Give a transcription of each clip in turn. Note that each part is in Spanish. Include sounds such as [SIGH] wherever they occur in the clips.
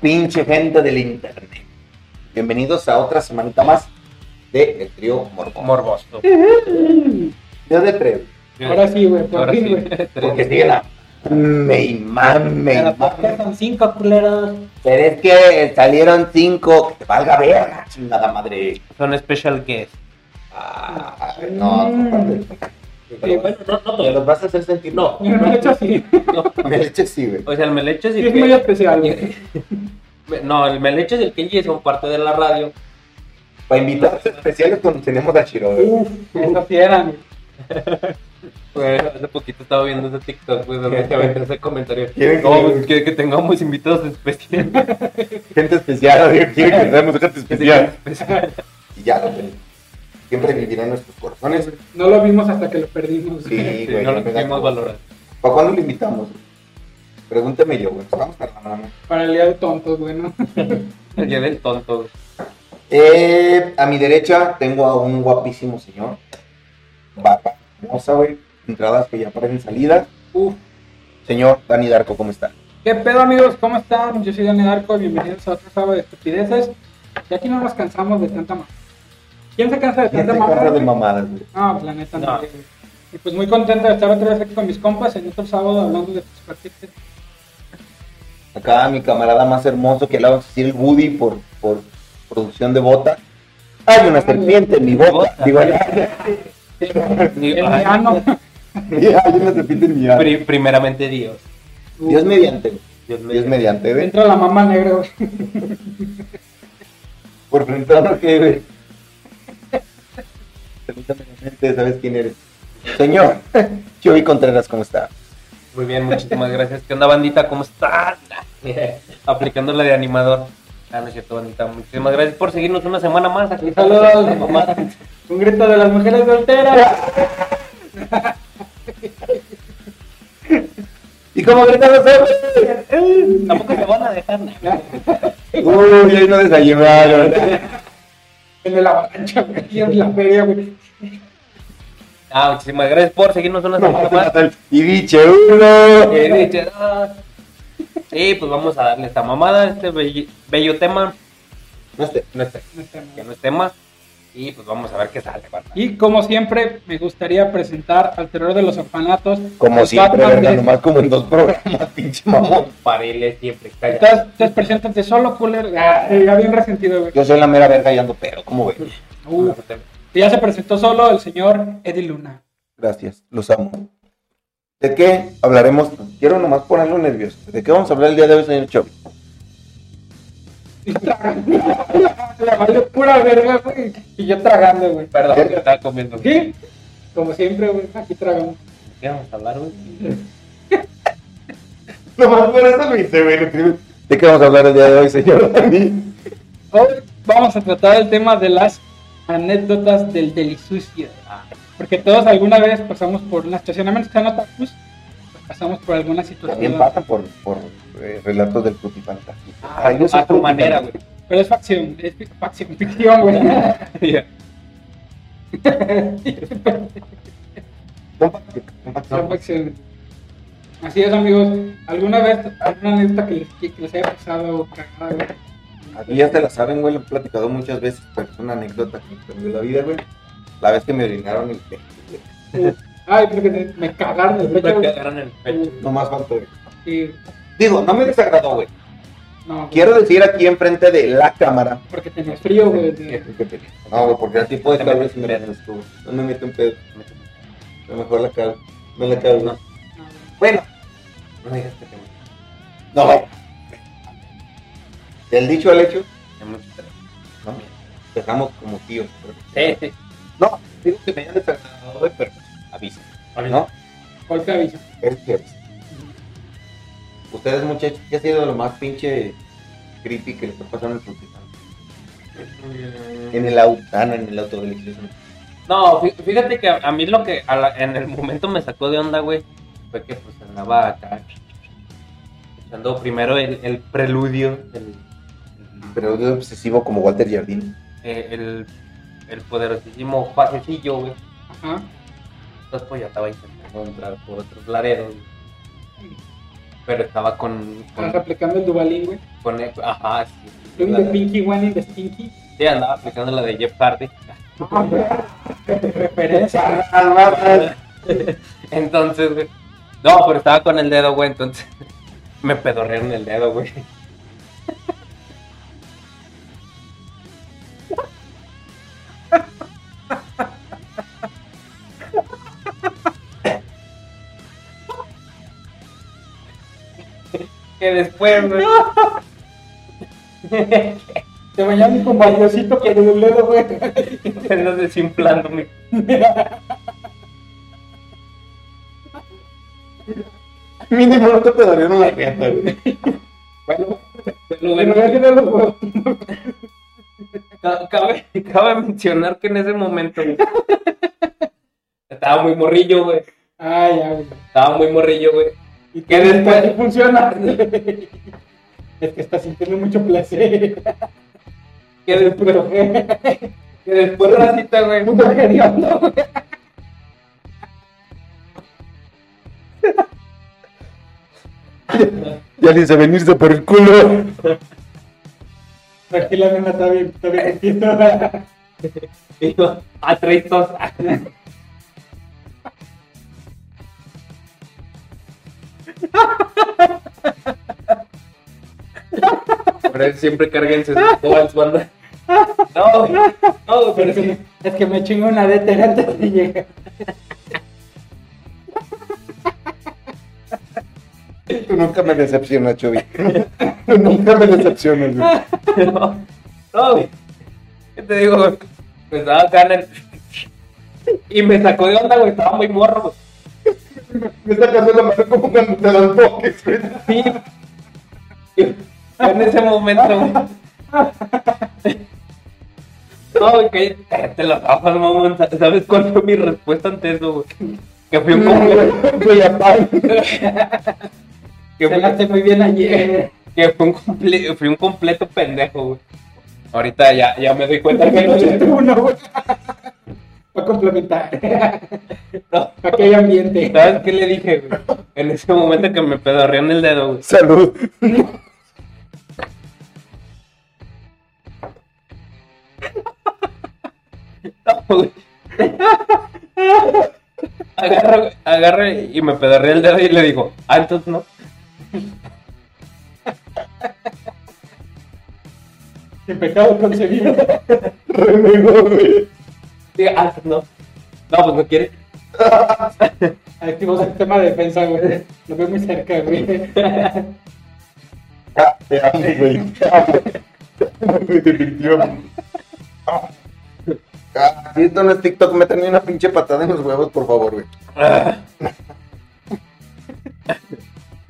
pinche gente del internet. Bienvenidos a otra semanita más de El Trío Morbo. Morboso. Yo de tres, Ahora sí, güey, por Ahora fin, sí. güey. porque siguen a... Me y mame, Pero ¿por qué son cinco culeros? Pero es que salieron cinco, que te valga verga, chingada madre. Son special guest. Ah, no, compadre. Sí, Pero bueno, no, no, me los vas a hacer sentir. No. Mira, me lo he hecho así. [LAUGHS] Me leche sí, güey. O sea, el Meleches y Sí, el es muy especial, güey. [LAUGHS] No, el Meleches y el Kenji son parte de la radio. Para invitados especiales cuando tenemos a Chiro, güey. Uf, eso sí eran, güey. [LAUGHS] Güey, hace poquito estaba viendo ese TikTok, güey, donde te aventé ese comentario. ¿Quieren que- No, pues, que, que tengamos invitados especiales. Gente especial. Quieren que seamos gente especial. Y ya, güey. Siempre vivirá en nuestros corazones. No lo vimos hasta que lo perdimos. Sí, Sí, güey. no lo como- valorar. ¿Para cuándo lo invitamos? Pregúntame yo, güey. Vamos para la mano. Para el día de tontos, güey, ¿no? El día del tonto, güey. Eh, a mi derecha tengo a un guapísimo señor. Barba hermosa, güey. Entradas que ya parecen salidas. Uf. Señor Dani Darko, ¿cómo está? ¿Qué pedo, amigos? ¿Cómo están? Yo soy Dani Darko, bienvenidos a otro sábado de estupideces. Y aquí no nos cansamos de tanta mamá. ¿Quién se cansa de ¿Quién tanta cansa de mamadas, güey? No, pues la neta no. Y pues muy contento de estar otra vez aquí con mis compas en otro sábado hablando de tus partidos. Acá mi camarada más hermoso que le vamos a decir el Woody por, por producción de bota. Hay una serpiente en mi bota. Digo, hay una serpiente en mi pri- primeramente Dios. Dios mediante, güey. Dios Dios mediante, güey. Entra la mamá negra, güey. Por frente a uno que, güey. Seguramente sabes quién eres. Señor, [LAUGHS] Chuy Contreras, ¿cómo está? Muy bien, muchísimas gracias. ¿Qué onda, bandita? ¿Cómo están? [LAUGHS] Aplicando la de animador. Ah, no es cierto, bandita. Muchísimas gracias por seguirnos una semana más. Aquí Un saludo estamos, al- mamá. [LAUGHS] Un grito de las mujeres solteras. ¿Y cómo gritan los hombres? Tampoco se van a dejar. Uy, ahí no desayunaron. En el avalancha, güey. Y en la feria, güey. Ah, muchísimas gracias por seguirnos una semana más. y diche uno. Eh, dice, ah. Sí, pues vamos a darle esta mamada, este bello, bello tema. No sé. No es, No está mal. que no es tema. Y pues vamos a ver qué sale. Y como siempre, me gustaría presentar al terror de los orfanatos. Como siempre, Batman verga, de- nomás como en dos programas, [LAUGHS] pinche mamón. Pareles siempre calla. Estás, preséntate solo, cooler. Ah, ya bien resentido, güey. Yo soy la mera verga y ando pero, ¿cómo ven? Y ya se presentó solo el señor Eddie Luna. Gracias, los amo. ¿De qué hablaremos? Quiero nomás ponerlo nervioso. ¿De qué vamos a hablar el día de hoy, señor Chovy? Y valió pura verga, güey. Y yo tragando, güey. Perdón, que estaba comiendo. ¿Qué? Como siempre, güey. Aquí tragamos. ¿Qué vamos a hablar, güey? [LAUGHS] Nomás por eso lo hice, güey. ¿De qué vamos a hablar el día de hoy, señor Dani? Hoy vamos a tratar el tema de las anécdotas del delisucio. Porque todos alguna vez pasamos por una situación, a menos que sean otakus, pues pasamos por alguna situación. También pasan por, por eh, relatos del frutifantasía. Ay, no a tu manera, güey. Pero es facción, es facción, ficción, güey. [LAUGHS] Son facciones. Así es, amigos. ¿Alguna vez, alguna anécdota que les, que les haya pasado cagada, güey? Aquí ya te la saben, güey, lo he platicado muchas veces, pero es una anécdota que me cambió la vida, güey. La vez que me orinaron el pecho, güey. Ay, porque me, me cagaron el pecho. Me cagaron en el pecho. No más güey. Sí, Digo, no me desagradó, güey. no. Quiero decir aquí enfrente de la cámara. Porque tenías frío, güey. de- No, güey, porque era tipo de Te calor me estuvo. No me meto en pedo. A lo mejor la cago. No la cago. No. Bueno, No digas que te no, güey. Del dicho al hecho, te te- ¿no? Dejamos como tíos. pero- Sí, sí. No, digo que me hayan desagradado, güey, pero avisa. ¿No? Golpe aviso. Es que avisa. Ustedes, muchachos, ¿qué ha sido lo más pinche creepy que les ha pasado en el frutizante? En el auto, ah, no, en el auto de la iglesia. No, fí- fíjate que a a mí lo que a la- en el momento me sacó de onda, güey, fue que pues andaba acá escuchando primero el, el preludio, el, es obsesivo como Walter Jardín. el, el, el poderosísimo pasecillo, güey. Ajá. Entonces pues ya estaba intentando entrar por otros laredos. Pero estaba con. Estás con, aplicando el Dubalín, güey. con- ajá, sí. The de- pinky one in the stinky. sí, andaba aplicando la de Jeff Hardy. Referencia. [LAUGHS] Entonces, güey. No, pero estaba con el dedo, güey. Entonces [LAUGHS] me pedorrearon el dedo, güey. Que después, güey. Te bañaron con valiosito por el dedo, güey. Se ando desinflándome. Mínimo no te pedarían una riata, güey. Bueno, Pero bueno, ya que no lo cabe, cabe mencionar que en ese momento güey, estaba muy morrillo, güey. Ah, ya, güey. Estaba muy morrillo, güey. ¿Y ¿Qué qué después? [LAUGHS] funciona? Es que está sintiendo mucho placer. Que después, que después racita, güey. Puto hediondo, güey. Ya ni se venirse por el culo. Tranquila, nena, está bien, está bien. entiendo. Y yo, a tres eso siempre cárguense sus cobals, banda. No, güey. no, pero es que Es que me chingo una DT antes de llegar. Tú nunca me decepcionas, Chovi. Tú nunca me decepcionas, güey. No, no, güey. ¿Qué te digo, güey? Me estaba acá en el... Y me sacó de onda, güey. Estaba muy morro, güey. Me está sacando la mano como cuando te dan güey. Sí. En ese momento, güey. No, güey, cállate, cállate los ojos, mamón. ¿Sabes cuál fue mi respuesta ante eso, güey? Que fui un completo. Güey, apá. Que fui, muy bien ayer. que fui un, comple- fui un completo pendejo, güey. Ahorita ya, ya me doy cuenta que no. Para complementar. [LAUGHS] No. Para que haya ambiente. ¿Sabes qué le dije, güey? En ese momento que me pedorreó en el dedo, güey. Salud. No, güey. Agarra y me pedorreé el dedo y le digo, ah, entonces no. Sin pecado concebido. Renegó, güey. Diga, ah, entonces no. No, pues no quiere. [LAUGHS] Activos el tema de defensa, güey. Lo veo muy cerca, güey. [LAUGHS] Ah, te amo, güey. Te [LAUGHS] amo. Definitivamente. Ah, si esto no es TikTok, métanme una pinche patada en los huevos, por favor, güey. Ah.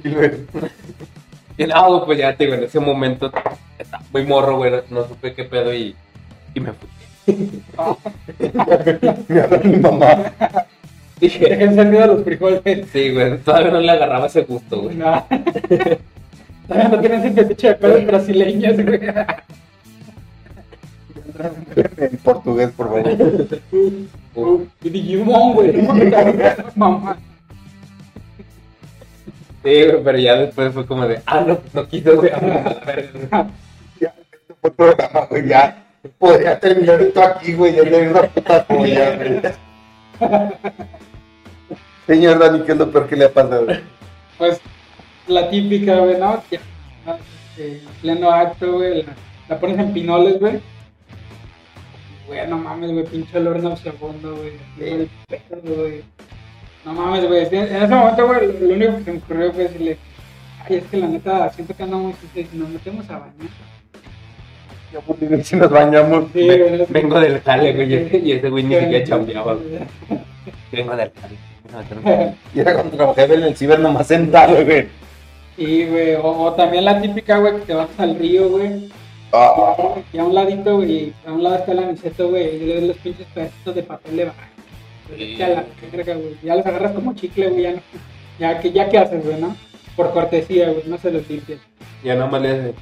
Y luego, Y no, pues ya te digo, en ese momento estaba muy morro, güey. No, no supe qué pedo y, y me fui. Me habla mi mamá. Dije, Deja encendido los frijoles. sí, güey, todavía no le agarraba ese gusto, güey. No. Todavía no tienen ese fetiche de pelos brasileños, güey. En portugués, por favor. Uh, Y Digimon, güey. Mamá. Sí, güey, pero ya después fue como de, ah, no, no quiso, güey. a. [LAUGHS] Ya, este fue programa, güey, ya. Podría terminar esto aquí, güey, ya tener una puta joya, güey. Señor Dani, ¿qué es lo peor que le ha pasado? Pues la típica, güey, ¿no? Que, en pleno acto, güey, la, la pones en pinoles, güey. Güey, no mames, güey, pinche olor nauseabundo, güey. El pedo, güey. No mames, güey. En ese momento, güey, lo, único que se me ocurrió fue decirle, ay, es que la neta, siento que andamos, si nos metemos a bañar. Dios, si nos bañamos. Sí, vengo del jale, güey, y ese- güey ni siquiera chambeaba, güey. [LAUGHS] Vengo del jale. [LAUGHS] Y era cuando trabajaba en el ciber nomás sentado, güey. Sí, güey. O, o también la típica, güey, que te vas al río, güey. Ah, Y a un ladito, güey, a un lado está la miseta, güey, y le los pinches pedacitos de papel de baño. Sí. Ya la güey. Ya los agarras como chicle, güey, ya no. Ya que, ya qué haces, güey, ¿no? Por cortesía, güey, no se los limpias. Ya no me le.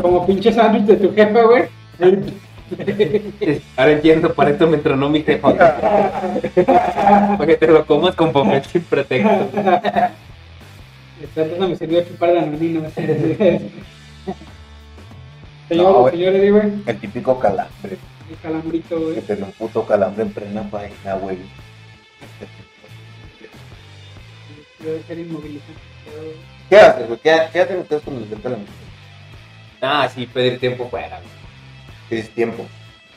Como pinche sándwich de tu jefa, güey. [LAUGHS] Ahora entiendo, para esto me entrenó mi jefa. Para que te lo comas con papel sin pretexto. Entonces me sirvió chupar el anonino. [LAUGHS] Señor, No, güey. señor Eddie, güey. El típico calambre. El calambrito, Que güey. te dio un puto calambre en plena vaina, güey. Debe ser inmovilizante. ¿Qué haces, güey? ¿Qué, ¿Qué hacen ustedes cuando les da calambre? Ah, sí, pedir tiempo fuera. güey. Tienes tiempo.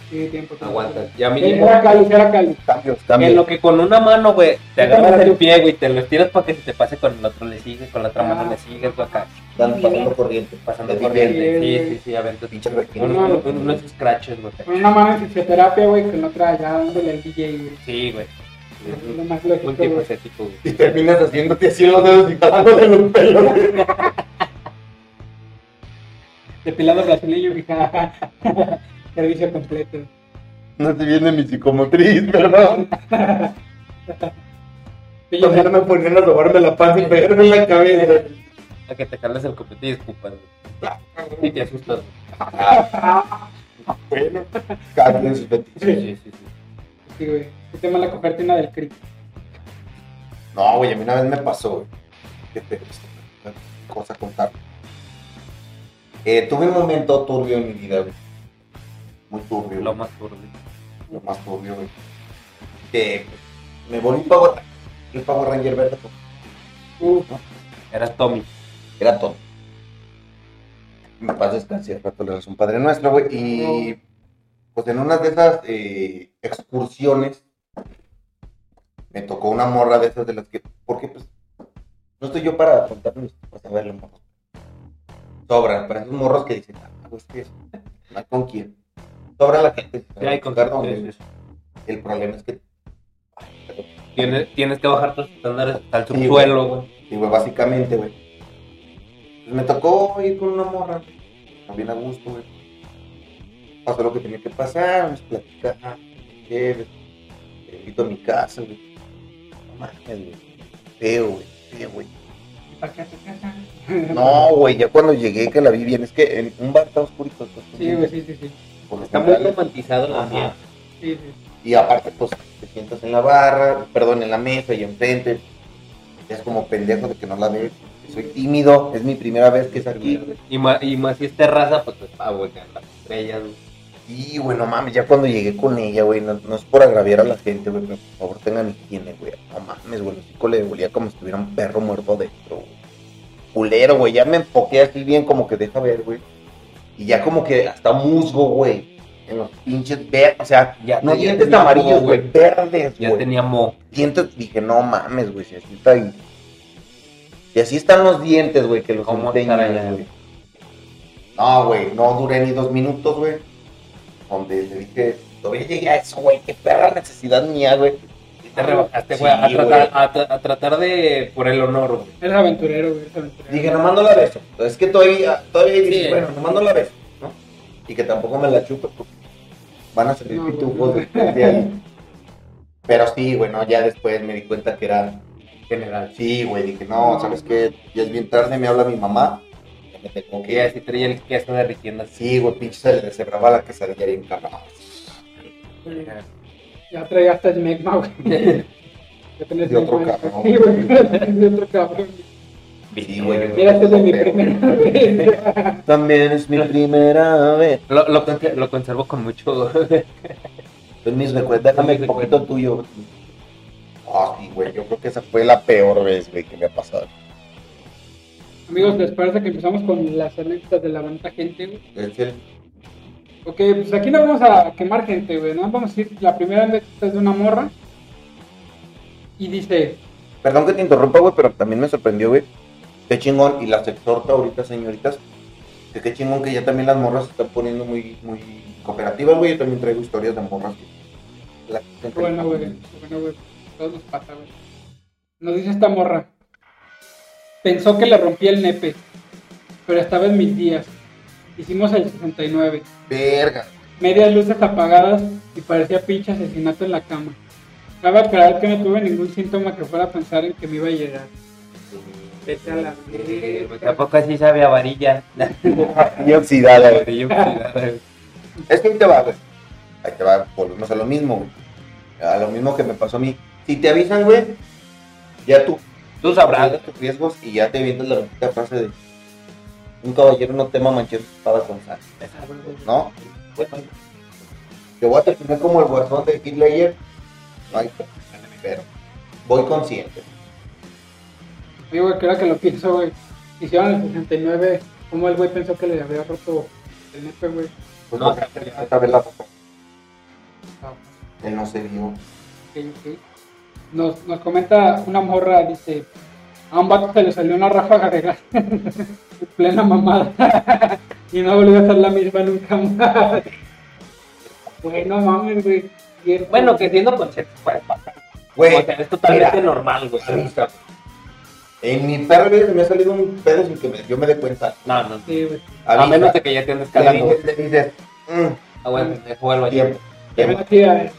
Sí, tiempo. tiempo. Aguantas. Y a mí, Eh, Era Cali, era Cali. Cambios, en cambios. lo que con una mano, güey, te agarras el pie, güey, te lo estiras para que se te pase con el otro, le sigues, con la otra mano Ah. le sigues, güey, acá, Están pasando corriente. pasando De corriente. bien. Sí, sí, sí, aventas Pinche unos, requino. unos, unos scratches, güey. Con una mano en fisioterapia, güey, con la otra ya dándole al DJ, güey. Sí, güey. Es lo más Un lógico, estético. Y terminas haciéndote así los dedos y jalándote los pelos, güey. [LAUGHS] Depilado brasileño, fija. [LAUGHS] Servicio completo. No te viene mi psicomotriz, perdón. [LAUGHS] También me ponían a robarme la panza y pegarme en la cabeza. A que te jales el copete y escupas. Y te asustas. Bueno, cada quien sus sí, sí. sí. Sí, güey. Qué tema la cogerte una del cric. No, güey, a mí una vez me pasó, güey. Qué cosa a contar. Eh, tuve un momento turbio en mi vida, güey. Muy turbio. Lo güey. más turbio. Lo más turbio, güey. Que me volví Power Ranger. El Power Ranger verde, pues, Uf, Eras Tommy. era. Mi paz descanse, al rato le un padre nuestro, güey. Y pues en una de esas eh, excursiones me tocó una morra de esas de las que. Porque pues no estoy yo para contarles, para saberlo, morros. Sobran, para esos morros que dicen, ah, pues que es, no hay con quién. Sobra la gente. Sí, hay con donde-. El problema es que. Ay. Tienes, tienes que bajar tus estándares Sí, subsuelo, güey. Sí, güey, básicamente, güey. Pues me tocó ir con una morra, también a gusto, güey. Pasó lo que tenía que pasar, nos platicamos. Te invito a mi casa, güey. Mames, güey. Feo, güey, feo, güey. ¿para qué te casas? No, güey, ya cuando llegué que la vi bien, es que en un bar está oscurito. está Sí, güey, sí, sí, sí. Está muy romantizado Ajá. ambiente. Sí, sí. Y aparte, pues, te sientas en la barra, perdón, en la mesa y enfrente. Es como pendejo de que no la ves. Soy tímido, es mi primera vez que es aquí. Y más, y más si es terraza, pues pues ah, güey, las estrellas, güey. Sí, güey, no mames, ya cuando llegué con ella, güey, no, no es por agraviar a la gente, güey, pero por favor tengan higiene, güey. No mames, güey, el hocico le dolía como si tuviera un perro muerto dentro, güey. Culero, güey, ya me enfoqué así bien como que deja ver, güey. Y ya como que hasta musgo, güey. En los pinches verdes, o sea, Ya no dientes tenía amarillos, güey, verdes, Ya güey. tenía mo. Dientes, dije, no mames, güey, si así está ahí. Y así están los dientes, güey, que los ¿Cómo enseñan, güey. No, güey, no duré ni dos minutos, güey. Donde le dije, todavía llegué a eso, güey, qué perra necesidad mía, güey. Y te rebajaste, güey, Sí, a, tratar, a, tra- a tratar de. por el honor, güey. Eres aventurero, güey, eres aventurero. Dije, nomás no la beso. Es que todavía, todavía Sí. bueno, nomás no la beso, ¿no? Y que tampoco me la chupe porque van a salir No, pitufos güey. después [LAUGHS] de ahí. Pero sí, güey, no, ya después me di cuenta que era General. Sí, güey, dije, no, ¿sabes qué? Ya es bien tarde, me habla mi mamá. Ya ir. si traía el queso derritiendo así. Sí, güey, pinche se le deshebraba la quesadilla bien cabrón. Ya traía hasta smegma, güey. [LAUGHS] Ya tenés De otro cabrón. Sí, güey, de otro cabrón. Sí, güey. Mira, este es de mi primera [LAUGHS] vez. También es mi primera vez. Lo, lo, lo conservo con mucho. [LAUGHS] Pues mis recuerdos, déjame un poquito tuyo. Ah, sí, güey, yo creo que esa fue la peor vez, güey, que me ha pasado. Amigos, ¿les parece que empezamos con las anécdotas de la banda gente, güey? El- Ok, pues aquí no vamos a quemar gente, güey. No vamos a decir, la primera anécdota es de una morra. Y dice, Perdón que te interrumpa, güey, pero también me sorprendió, güey. Qué chingón, y las exhorto ahorita, señoritas, que qué chingón que ya también las morras se están poniendo muy, muy cooperativas, güey. Yo también traigo historias de morras que... bueno, güey. Bueno, güey. Todo nos pasa, güey. Nos dice esta morra. Pensó que le rompí el nepe, pero estaba en mis días. Hicimos el 69. Verga. Medias luces apagadas y parecía pinche asesinato en la cama. Cabe aclarar que no tuve ningún síntoma que fuera a pensar en que me iba a llegar. Vete a la verga. Tampoco así sabe a varilla. [LAUGHS] Y oxidada, [LAUGHS] güey. Varilla oxidada, güey. Es que ahí te va, güey. Ahí te va, volvemos a lo mismo, güey. A lo mismo que me pasó a mí. Si te avisan, güey, ya tú Tú sabrás. tus riesgos y ya te vienes la bonita frase de un caballero no tema manchar su espada con sal. ¿No? Bueno, yo voy a terminar como el guasón de Hitler. No hay pero voy consciente. Oye, güey, creo que lo pienso, güey. Hicieron el 69, como el güey pensó que le había roto el nepe, güey. Pues No, no, esta vez la foto. Ah, Él no se vio. ok, ok. Nos, nos comenta una morra, dice, a un vato se le salió una ráfaga de gas [LAUGHS] en plena mamada [LAUGHS] y no volvió a ser la misma nunca más. Bueno, mames, güey. cierto. Bueno, que siendo consciente puede pasar. Güey, o sea, es totalmente mira, normal, güey. En mi perro vida se me ha salido un pedo sin que me- yo me dé cuenta. No, no. Sí, güey. A menos de que ya te andes le dices, le dices, mm, Ah, bueno, me vuelvo a tiempo. Tiempo. ojete,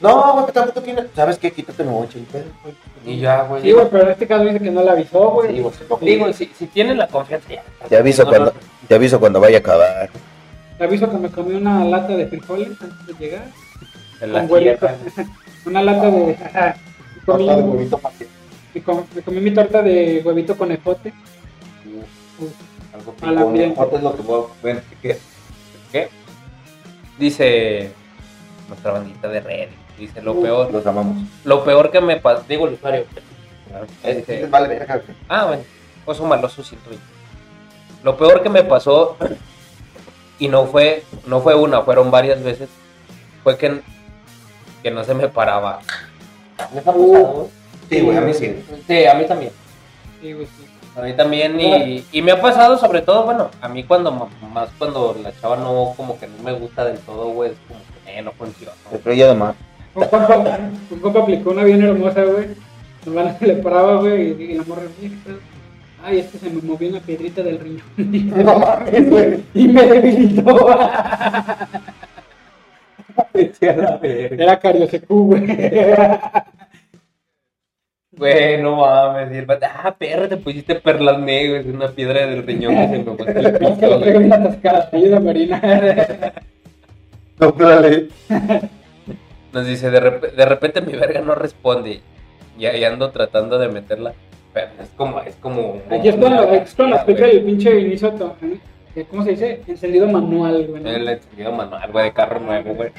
No, güey, tampoco tiene. ¿Sabes qué? Quítate, me voy pedo, güey. Y ya, güey. Sí, güey, pero en este caso dice que no la avisó, güey. Sí, güey, Digo, si, si tienes la confianza, ya. Te aviso No, cuando, no, te aviso cuando vaya a acabar. Te aviso que me comí una lata de frijoles antes de llegar. en la tierra. [LAUGHS] Una lata de. comí, Torta de huevito com- me comí mi torta de huevito con ejote. Algo A la piel. es lo que voy a ver. ¿Qué? ¿Qué? Dice nuestra bandita de red. Dice lo Uh. peor. Los amamos. Lo peor que me pasó. Digo el usuario. Es, Dice, es- vale, ah, bueno. Oso maloso 120. Lo peor que me pasó. Y no fue, no fue una, fueron varias veces. Fue que, que no se me paraba. ¿Me ha pasado? Sí, güey, a mí sí. Sí, a mí también. sí, güey, sí. A mí también, y, y me ha pasado sobre todo, bueno, a mí cuando, más cuando la chava no, como que no me gusta del todo, güey, es como que eh, no funciona. Estrella de mar. Un compa, un compa aplicó una bien hermosa, güey. Nomás le paraba, güey, y, y la morra. Ay, es que se me movió una piedrita del riñón. [LAUGHS] No mames, güey. y me debilitó. Era cardiosecú, güey. Güey, no mames, y el vato, ah, perra, te pusiste perlas negras, una piedra del riñón que se me fue el [LAUGHS] Es que lo traigo bien atascada, ayuda Marina. No, dale. [LAUGHS] Nos dice, de, rep- de repente mi verga no responde, y ahí ando tratando de meterla, pero es como, es como... Aquí es cuando, aquí es cuando güey. aplica el pinche inicio, eh, ¿cómo se dice? Encendido manual, güey. El encendido manual, güey, de carro nuevo, güey.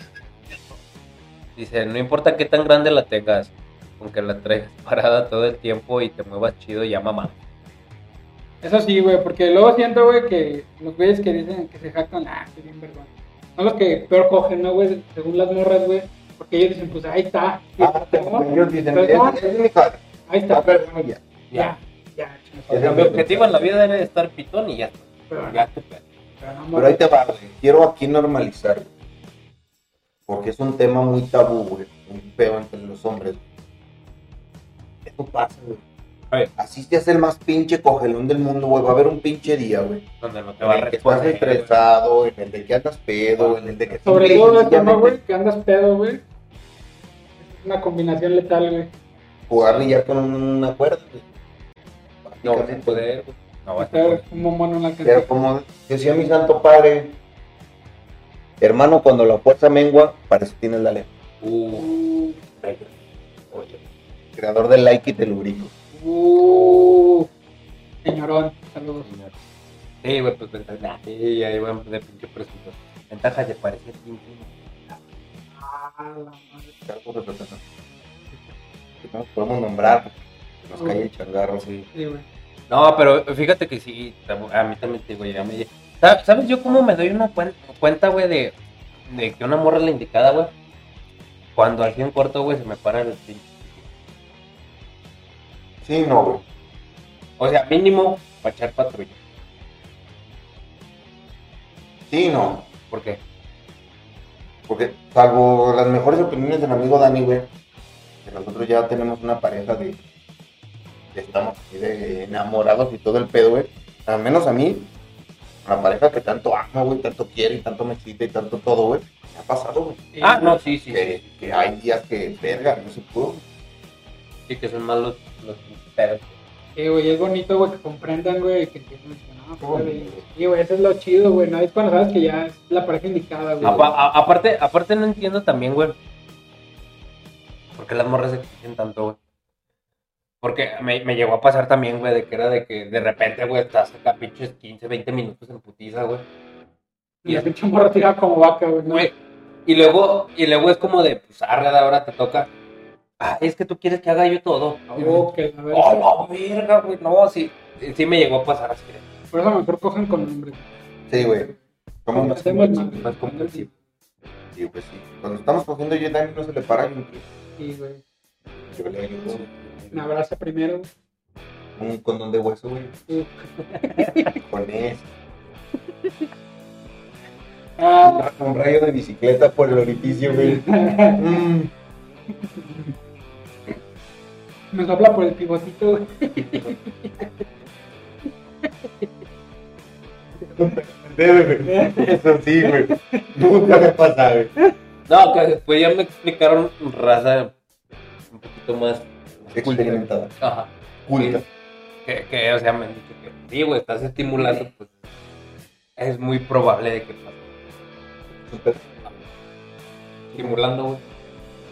Dice, no importa qué tan grande la tengas, aunque la traigas [LAUGHS] parada todo el tiempo y te muevas chido, ya mamá. Eso sí, güey, porque luego siento, güey, que los güeyes que dicen que se jactan, ah, qué bien vergüenza. Son los que peor cogen, ¿no, güey? Según las morras, güey. Porque ellos dicen, pues ahí está. Ah, ellos dicen, Perdón, es, es mi padre. Ahí Está perdón ya. Ya, ya, mi objetivo en la vida era estar pitón y ya está. Pero, Ya te pero ahí te va, güey. Quiero aquí normalizar. Porque es un tema muy tabú, güey. Muy feo entre los hombres. Esto pasa, güey. A ver. Así seas el más pinche cogelón del mundo, güey. Va a haber un pinche día, güey. Donde no te En va a el que estás responder. estresado, en el de que andas pedo, en el de que... Sobre todo ¿no, sencillamente güey? Que andas pedo, güey. Es una combinación letal, güey. Jugar ya con una cuerda, güey. No vas a poder, güey. No vas a poder. un momón en la Pero como decía mi santo padre, hermano, cuando la fuerza mengua, para eso tienes la ley. Uh. Oye. Creador del like y del lubrico. Uh, señorón, saludos. señor. Sí, güey, pues ventaja. Sí, ahí van de pinche presunto. Ventajas de parecer. Ah, la madre. Que nos podemos nombrar, que nos cae el changarro. Sí. Sí, güey. No, pero fíjate que sí, a mí también te digo, ya me... ¿Sabes sabes yo cómo me doy una cuen- cuenta, güey, de, de que una morra es la indicada, güey? Cuando al fin corto, güey, se me para el pinche. Sí, no, güey. O sea, mínimo para echar patrulla. Sí, no. ¿Por qué? Porque, salvo las mejores opiniones del amigo Dani, güey, que nosotros ya tenemos una pareja de. de estamos así de enamorados y todo el pedo, güey. Al menos a mí, una pareja que tanto ama, güey, tanto quiere y tanto me excita y tanto todo, güey. Me ha pasado, güey. Sí, Ah, no, sí, sí. Que, que hay días que, verga, no se pudo. Sí, que son más los, los pedos. Sí, güey, es bonito, güey, que comprendan, güey, que entiendan que no, pues, sí, güey, eso es lo chido, güey. No es cuando sabes que ya es la pareja indicada, güey. Apa- a- aparte, aparte no entiendo también, güey. ¿Por qué las morras se exigen tanto, güey? Porque me, me llegó a pasar también, güey, de que era de que de repente, güey, estás acá pinches 15, 20 minutos en putiza, güey. Y la pinche morra tira como vaca, güey. ¿no? Güey, Y luego, y luego es como de, pues, arre, ahora te toca. Ah, es que tú quieres que haga yo todo. Oh, que la verga. Oh, la verga, güey. No, sí, sí me llegó a pasar así. Por eso mejor cojan con hombres. Sí, güey. Somos más. Más comprensivo. Sí, pues sí. Cuando estamos cogiendo yo Dani no se le para ni que Sí, güey. yo le ayudo. Me abraza primero. Un condón de hueso, güey. Sí. [LAUGHS] Con eso. [LAUGHS] Ah, Un rayo de bicicleta por el orificio, güey. [LAUGHS] Mm. Me sopla por el pivotito, güey. Debe, güey. Eso sí, güey. Nunca me pasa, güey. No, que después ya me explicaron raza un poquito más. Experimentada. Ajá. Culta. Que, que, o sea, me han dicho que sí, güey, estás estimulando, pues es muy probable de que pase. Súper. Estimulando, güey.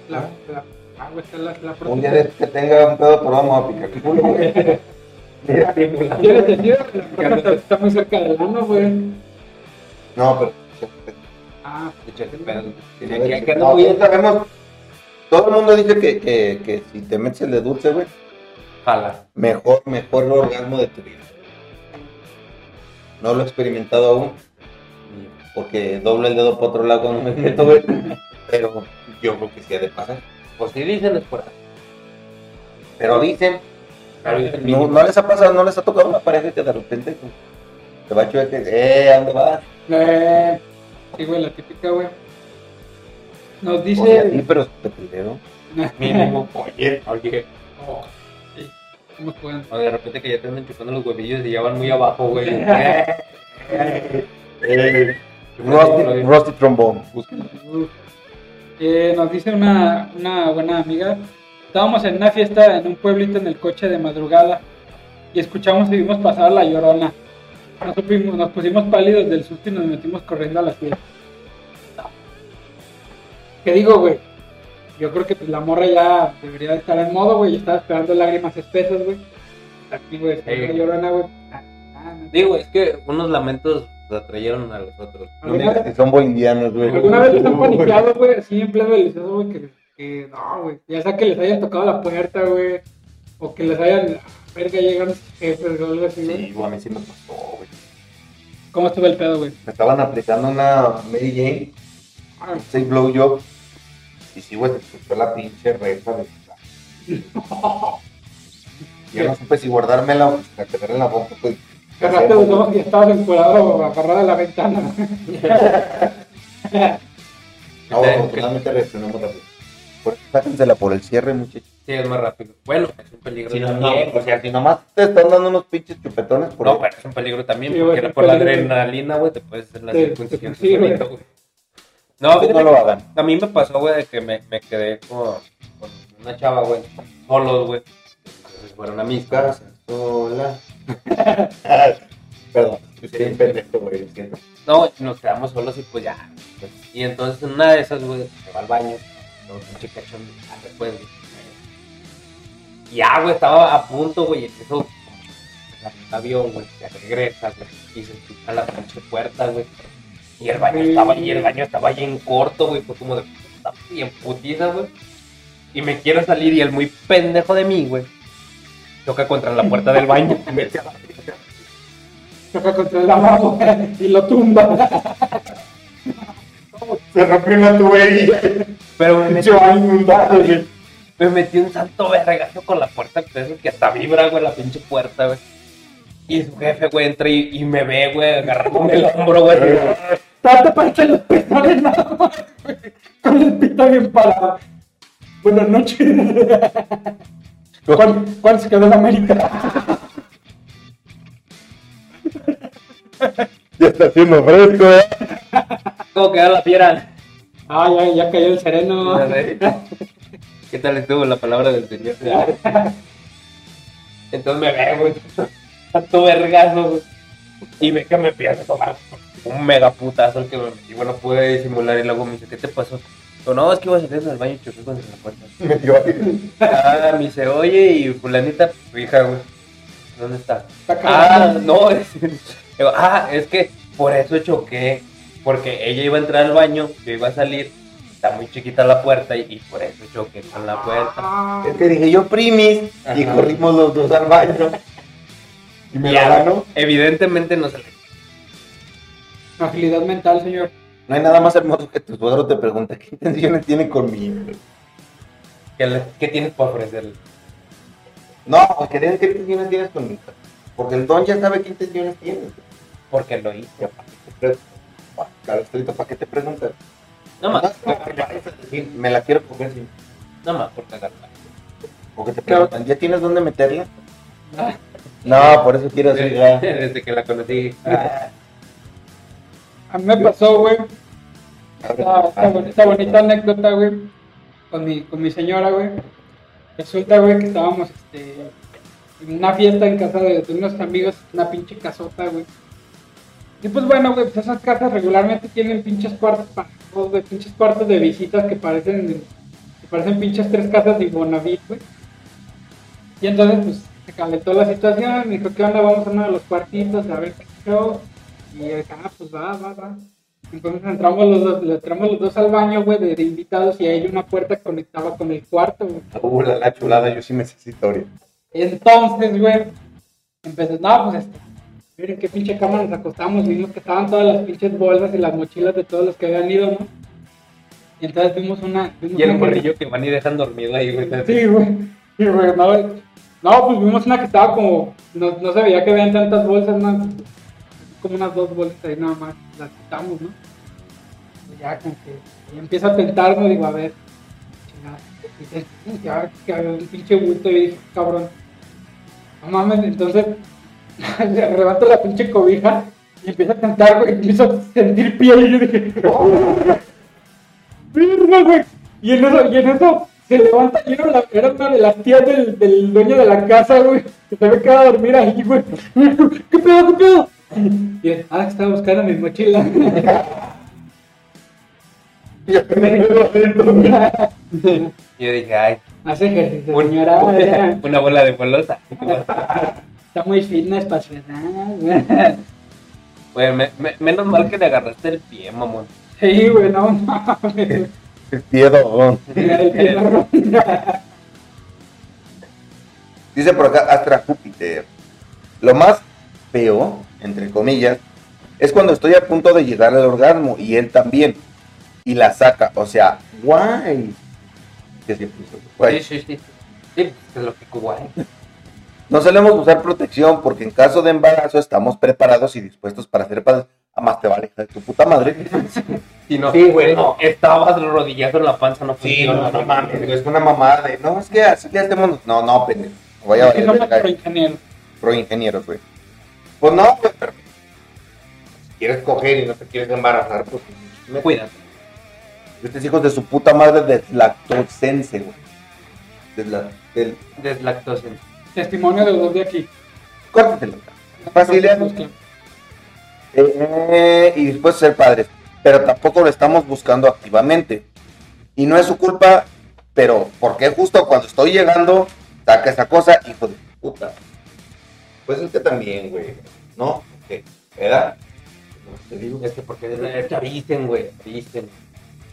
La, la, ah, güey, está la, la Un día de que tenga un pedo, pero vamos a picar culo. [LAUGHS] Mira. ¿Quieres decir? La próstata está muy cerca del ano, güey. No, pero. Ah, Que- que- no, todos sabemos. Todo el mundo dice que, que, que si te metes el de dulce, güey, Jala. mejor, mejor orgasmo de tu vida. No lo he experimentado aún, porque doblo el dedo para otro lado cuando me meto, güey. Pero yo creo que sí ha de pasar. Pues sí dicen es por ahí. Pero dicen, Pero dicen no, les ha pasado, no les ha tocado una pareja que de repente pues, te va a chuecar que, eh, ¿a dónde vas? eh, sí, güey, la típica, güey. Nos O sea, sí, dice. pero te primero. [LAUGHS] Mínimo. Oye, oye. Oh, sí. ¿Cómo pueden? O de repente que ya te andan chupando los huevillos y ya van muy abajo, güey. [LAUGHS] Eh, Rusty, Rusty Trombone. Búsquenlo. Eh, nos dice una, una buena amiga. Estábamos en una fiesta en un pueblito en el coche de madrugada y escuchamos y vimos pasar a la llorona. Nos, supimos- nos pusimos pálidos del susto y nos metimos corriendo a la fiesta. ¿Qué digo, güey? Yo creo que pues, la morra ya debería de estar en modo, güey, y estaba esperando lágrimas espesas, güey. Aquí, güey, está la Sí. llorona, güey. Ah, ah. Digo, es que unos lamentos atrayeron a los otros. No digas que son bolivianos, güey. ¿Alguna vez les han [LAUGHS] paniqueado, güey? Así en pleno delicioso, güey, que, que no, güey. Ya sea que les hayan tocado la puerta, güey. O que les hayan. Verga, llegan jefes o algo así, güey. Sí, güey, a mí sí me pasó, güey. ¿Cómo estuvo el pedo, güey? Me estaban aplicando una Mary Jane, Ah, seis blowjob. Y sí, güey, se escuchó la pinche reja de. [LAUGHS] Yo no supe si guardármela o en la boca, pues. Cerraste los ojos y estabas encuadrado agarrado a la ventana. [LAUGHS] No, afortunadamente reaccionamos rápido. Por sáquensela por el cierre, muchachos. Sí, es más rápido. Bueno, es un peligro Si no, no, también. o sea, si nomás te están dando unos pinches chupetones por No, ahí. pero es un peligro también, Sí, porque por la adrenalina, güey, te puedes hacer la Sí, circuncisión. sí, güey. No, No, fíjate no lo hagan. a mí me pasó, güey, de que me, me quedé con, con una chava, güey, solos, güey. Entonces fueron a mis casas. Sola. [LAUGHS] Perdón, soy un pendejo, güey. No, nos quedamos solos y pues ya. pues, y entonces en una de esas, güey, se va al baño, todo pinche cachón, ah, después, güey. Y ya, güey, estaba a punto, güey, y eso, el avión, güey, se regresa, güey, y se escucha la pinche puerta, güey. Y el baño estaba, y el baño estaba ahí en corto, güey, fue como de puta, y en putiza, güey. Y me quiero salir y el muy pendejo de mí, güey, toca contra la puerta del baño. y me echa la. Toca contra el lavabo y lo tumba. Se rompió una tubería. Pero me metí, baño inundado, güey. me metí un santo vergazo con la puerta, que hasta vibra, güey, la pinche puerta, güey. Y su jefe, güey, entra y, y me ve, güey, agarrándome el hombro, güey. Trata para echar los pezones nada más, güey. Con el pito bien parado. Buenas noches. ¿Cuándo, ¿Cuándo se quedó en América? Ya está haciendo fresco, eh. ¿Cómo queda la fiera? Ah, ya, ya cayó el sereno. ¿Qué tal estuvo la palabra del señor? Entonces me ve, güey, tanto vergazo, güey. Y ve que me empieza a tomar un mega putazo el que me metí. Bueno, pude disimular y luego me dice, ¿qué te pasó? No, es que iba a salir del baño y choqué contra la puerta. Me dio ahí. Ah, me dice, oye, y fulanita, tu hija, güey. ¿Dónde está? Está Ah, no, [LAUGHS] es, digo, ah, es que por eso choqué. Porque ella iba a entrar al baño, yo iba a salir, está muy chiquita la puerta y, y por eso choqué con la puerta. Ah, Es que dije yo primis y corrimos los dos al baño. Y me ganó. Evidentemente no se le. agilidad mental, señor. No hay nada más hermoso que tu suegro te pregunte qué intenciones tiene conmigo. ¿Qué, le- qué tienes para ofrecerle? No, pues que qué intenciones tienes conmigo. Porque el don ya sabe qué intenciones tienes. Porque lo hice. Claro, estrito, ¿para qué te preguntas? No más, No, porque vayas a decir, me la quiero coger sin. no más por cagarla. Porque te preguntan, ¿ya tienes dónde meterla? Ah, No, por eso quiero [LAUGHS] decir ya. Desde que la conocí. A mí me pasó, güey, esta, esta bon- esta bonita anécdota, güey, con mi, con mi señora, güey. Resulta, güey, que estábamos este, en una fiesta en casa de, de unos amigos, una pinche casota, güey. Y pues bueno, güey, pues esas casas regularmente tienen pinches cuartos para güey, pinches cuartos de visitas que parecen, que parecen pinches tres casas de Bonavit, güey. Y entonces, pues, se calentó la situación, me dijo, ¿qué onda? Vamos a uno de los cuartitos, a ver qué show. Y yo dije, ah, pues va, va, va. Entonces entramos los dos, entramos los dos al baño, güey, de, de invitados y ahí hay una puerta que conectaba con el cuarto, güey. Uh, la, la chulada, yo sí me sé historia. Entonces, güey, empezó, no, pues este, miren qué pinche cama nos acostamos, vimos que estaban todas las pinches bolsas y las mochilas de todos los que habían ido, ¿no? Y entonces vimos una... Vimos Y el morrillo que van y dejan dormido ahí, güey. Sí, güey. Sí, güey, no, no, pues vimos una que estaba como, no, no se veía que habían tantas bolsas, ¿no? Como unas dos bolsas ahí nada más, las quitamos, ¿no? Pues ya como que y empiezo a tentarme, digo, a ver, y [LAUGHS] ya que había un pinche bulto y dije, cabrón, no mames, entonces, [LAUGHS] levanto la pinche cobija y empiezo a tentar, güey, y empiezo a sentir piel y yo dije, [LAUGHS] ¡oh! ¡Verga, güey! Y en eso, y en eso se levanta y era, la- era una de las tías del, del dueño de la casa, güey, que se había quedado a dormir ahí, güey. ¿Qué pedo, qué pedo? [LAUGHS] Y él, ah, que estaba buscando mi mochila. [LAUGHS] Y [LAUGHS] yo dije, ay, Hace ejercicio, un- señora. una, una bola de polosa. Está muy fitness para su edad. Güey, me- me- menos mal que le agarraste el pie, mamón. Sí, güey, no mames. El piedón. El perro. Dice por acá Astra Júpiter. Lo más feo, entre comillas, es cuando estoy a punto de llegar al orgasmo y él también. Y la saca. O sea, guay. Que sí, pues, guay. Sí, sí, sí. Sí, es lo que guay. No solemos usar protección porque en caso de embarazo estamos preparados y dispuestos para hacer padres. A más te vale, de tu puta madre. [LAUGHS] Si no, Sí, güey, no. Estabas rodillazo en la panza, no Sí, funciona. no, no mames, es una mamada de, no, es que así le hacemos. No, no, pendejo. No Vaya a Sí, valer somos verga. pro ingeniero. pro ingenieros, güey. Pues no, güey, pero si quieres coger y no te quieres embarazar, pues me Cuídate. Estos hijos de su puta madre deslactosense, güey. Desla, del, Deslactosen. Testimonio de los dos de aquí. córtatelo. Fácil, ¿eh? Eh, y después ser padres. Pero tampoco lo estamos buscando activamente. Y no es su culpa, pero ¿por qué justo cuando estoy llegando saca esa cosa, hijo de puta? Pues es que también, güey. ¿No? ¿Qué? ¿Verdad? Te digo es que porque te avisen, güey. te Avisen.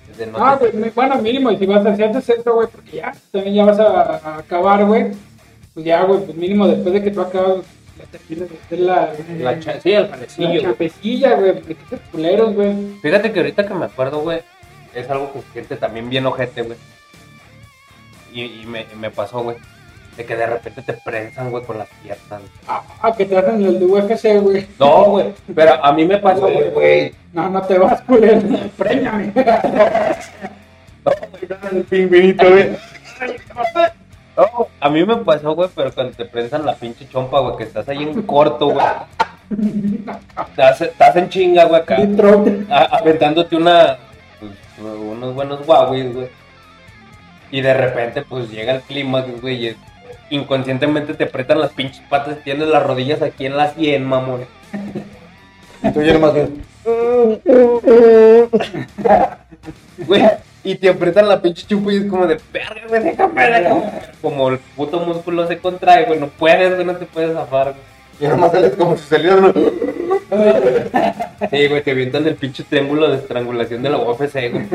Desde no Ah, pues bueno, mínimo, y si vas a hacer eso, güey, porque ya, también ya vas a, a acabar, güey. Pues ya, güey, pues mínimo después de que tú acabas, ya te tienes que hacer la, La cha- sí, el la panecillo. güey. chapecilla, güey, porque culeros, güey. Fíjate que ahorita que me acuerdo, güey, es algo que se siente también bien ojete, güey. Y, y me, me pasó, güey, de que de repente te prensan, güey, con las piernas. Ah, que te hacen el de UFC, güey. No, güey, pero a mí me pasó, Güey, güey. güey. No, no te vas, culero. [LAUGHS] Préñame. [LAUGHS] El pingüinito, güey. No, a mí me pasó, güey, pero cuando te prensan la pinche chompa, güey, que estás ahí en corto, güey. Estás, estás en chinga, güey, acá. A- aventándote una pues, unos buenos guaguis, güey. Y de repente, pues llega el clima, güey, y inconscientemente te apretan las pinches patas, tienes las rodillas aquí en la sien, mamón. Y tú ya nomás Güey, y te aprietan la pinche chupa y es como de verga, güey, déjame, déjame. Como el puto músculo se contrae, güey, no puedes, güey, no te puedes zafar, güey. y nomás sales como si salieran. Sí, güey, te avientan el pinche triángulo de estrangulación de la UFC, güey.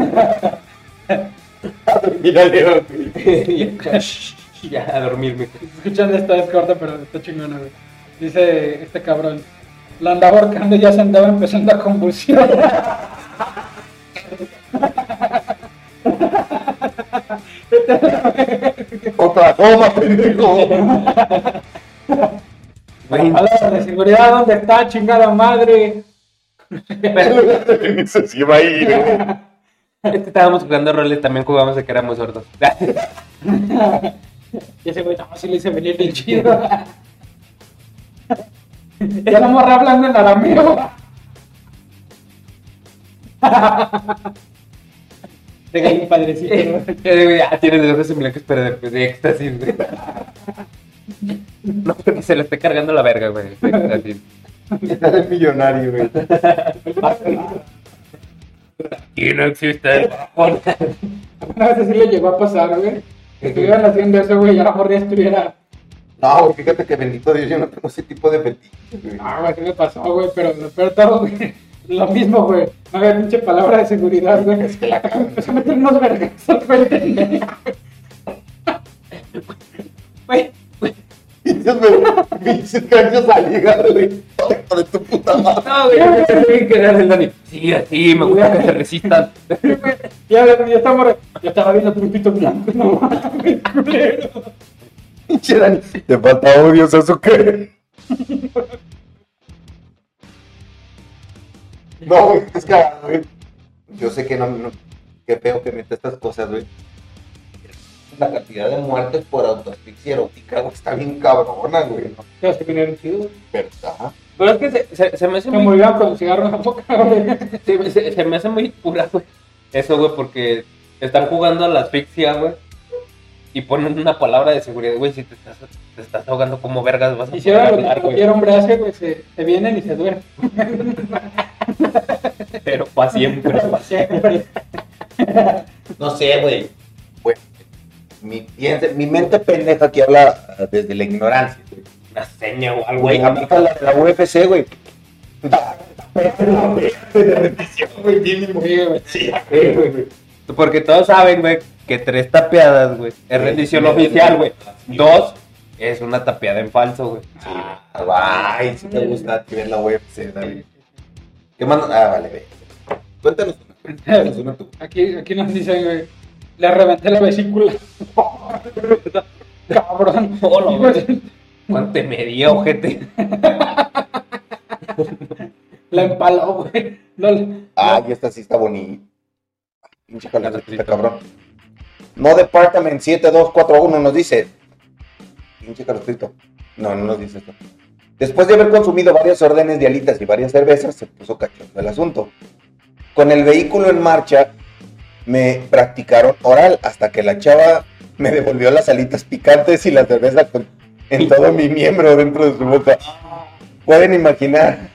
[LAUGHS] Mira, Leo. [LAUGHS] Y [LAUGHS] ya, a dormirme. Escuchan esta es corta, pero está chingona, güey. Dice este cabrón. La andaba ahorcando y ya se andaba empezando a convulsionar. [LAUGHS] Otra toma, pendejo. Palabra de seguridad, ¿dónde está, chingada madre? Se iba a ir. güey. este estábamos jugando roles, también jugamos de que éramos sordos. [LAUGHS] Y ese güey, no, sí le hice venir bien chido. ya la morra hablando en arameo. Venga, ahí, padrecito. Eh, Ah, tiene de ojos blancos, pero de, de éxtasis, güey. [LAUGHS] No, porque se le esté cargando la verga, güey. [LAUGHS] de éxtasis. Estás el millonario, güey. Y no existe el [LAUGHS] Una vez así le llegó a pasar, güey. Que estuvieran haciendo eso, güey, y a la morra ya estuviera. No, güey, fíjate que bendito Dios, yo no tengo ese tipo de fetiches, güey. Ah, güey, sí me pasó, güey, pero lo peor todo, güey. Lo mismo, güey. No había pinche palabra de seguridad, güey. Es que la [LAUGHS] empezó a meter unos vergas al frente. Güey, güey, pinches cachos al hígado, güey. De tu puta madre. no, güey, me que dar el Dani. Sí, así, me gusta que se resistan. Ya, ya estamos. Ya estaba viendo truquito blanco, [LAUGHS] no mames, culero. Pinche Dani. Te falta odio, Sasuke. No, güey, es güey. Yo sé que no, no. Qué feo que mete estas cosas, güey. La cantidad de muertes por autoasfixia erótica, güey, está bien cabrona, güey. Ya se vinieron chidos. ¿Verdad? Pero es que se, se, se me hace Se muy... murieron con cigarro en la boca, güey. [LAUGHS] Se, se- se me hace muy pura, güey. Eso, güey, porque están jugando a la asfixia, güey. Y ponen una palabra de seguridad, güey. Si te estás, te estás ahogando como vergas, vas a Y poder hablar, güey. cualquier hombre hace, güey, se, se vienen y se duermen. Pero para siempre. Para siempre. No sé, güey. Mi, piense- mi mente pendeja que habla desde la ignorancia, güey. Una seña o algo. Güey, aplica la de la UFC, güey. Sí. Sí. Porque todos saben, güey, que tres tapeadas, güey, es rendición oficial, güey. Dos es una tapeada en falso, güey. Ay, si te gusta que ves la UFC, David. ¿Qué más? Ah, vale, ve. Cuéntanos una. Cuéntanos una tú. [LAUGHS] Aquí, aquí nos dicen, güey, le reventé la vesícula. [LAUGHS] Cabrón. Hola, güey. ¿Cuánto me dio, ojete? [LAUGHS] La empaló, güey. No, le- Ay, esta sí está bonita. Pinche calorcito, cabrón. No Department 7241 nos dice. Pinche calorcito. No, no nos dice esto. Después de haber consumido varias órdenes de alitas y varias cervezas, se puso cachondo el asunto. Con el vehículo en marcha, me practicaron oral hasta que la chava me devolvió las alitas picantes y la cerveza con, en todo mi miembro dentro de su boca. Pueden imaginar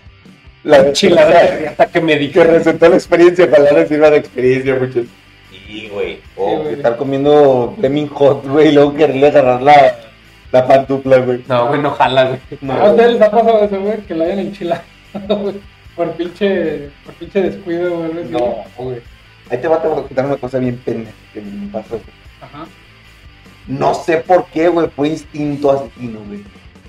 la Chilada de [LAUGHS] hasta que me que dije. resultó la experiencia, ojalá les sirva de experiencia, muchachos. Sí, güey. O Sí, güey. estar comiendo Fleming Hot, güey, y luego quererle agarrar la, la pantufla, güey. No, güey, no jala, güey. No. ¿A ustedes les ha pasado eso, güey? Que la hayan enchilado, güey. Por pinche, por pinche descuido, güey. No, güey. Ahí te va a contar una cosa bien pendeja que me pasó. güey. Ajá. No sé por qué, güey, fue instinto asesino, güey.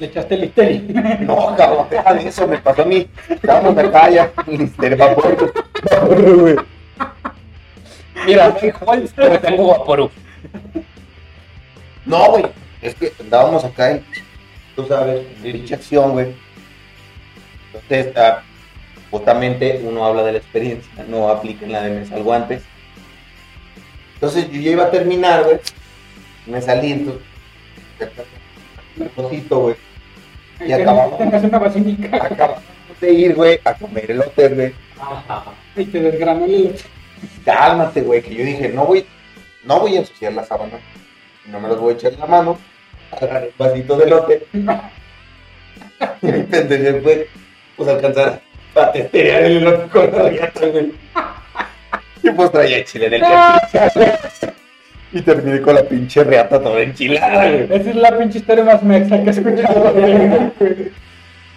Le echaste Listerine. No, cabrón, deja de eso, me pasó a mí. Estábamos acá ya, Lister, vapor, güey. Mira, no hay Holz, pero tengo Vaporú. No, güey, es que andábamos acá en, tú sabes, en pinche acción, güey. Entonces, ah, justamente uno habla de la experiencia, no apliquen la de me salgo antes. Entonces yo ya iba a terminar, güey. Me salí, entonces. Un güey. Y acabamos. De ir, güey, a comer el hotel, güey. y te desgranó el elote. Cálmate, güey, que yo dije, no voy, no voy a ensuciar la sábana. No me los voy a echar en la mano. Agarré un vasito de lote. [LAUGHS] Y mi pendejo fue, pues alcanzar Para testear el elote con la riata, güey. Y pues traía chile en el. Y terminé con la pinche reata toda enchilada, güey. Esa es la pinche historia más mexa que he escuchado. güey.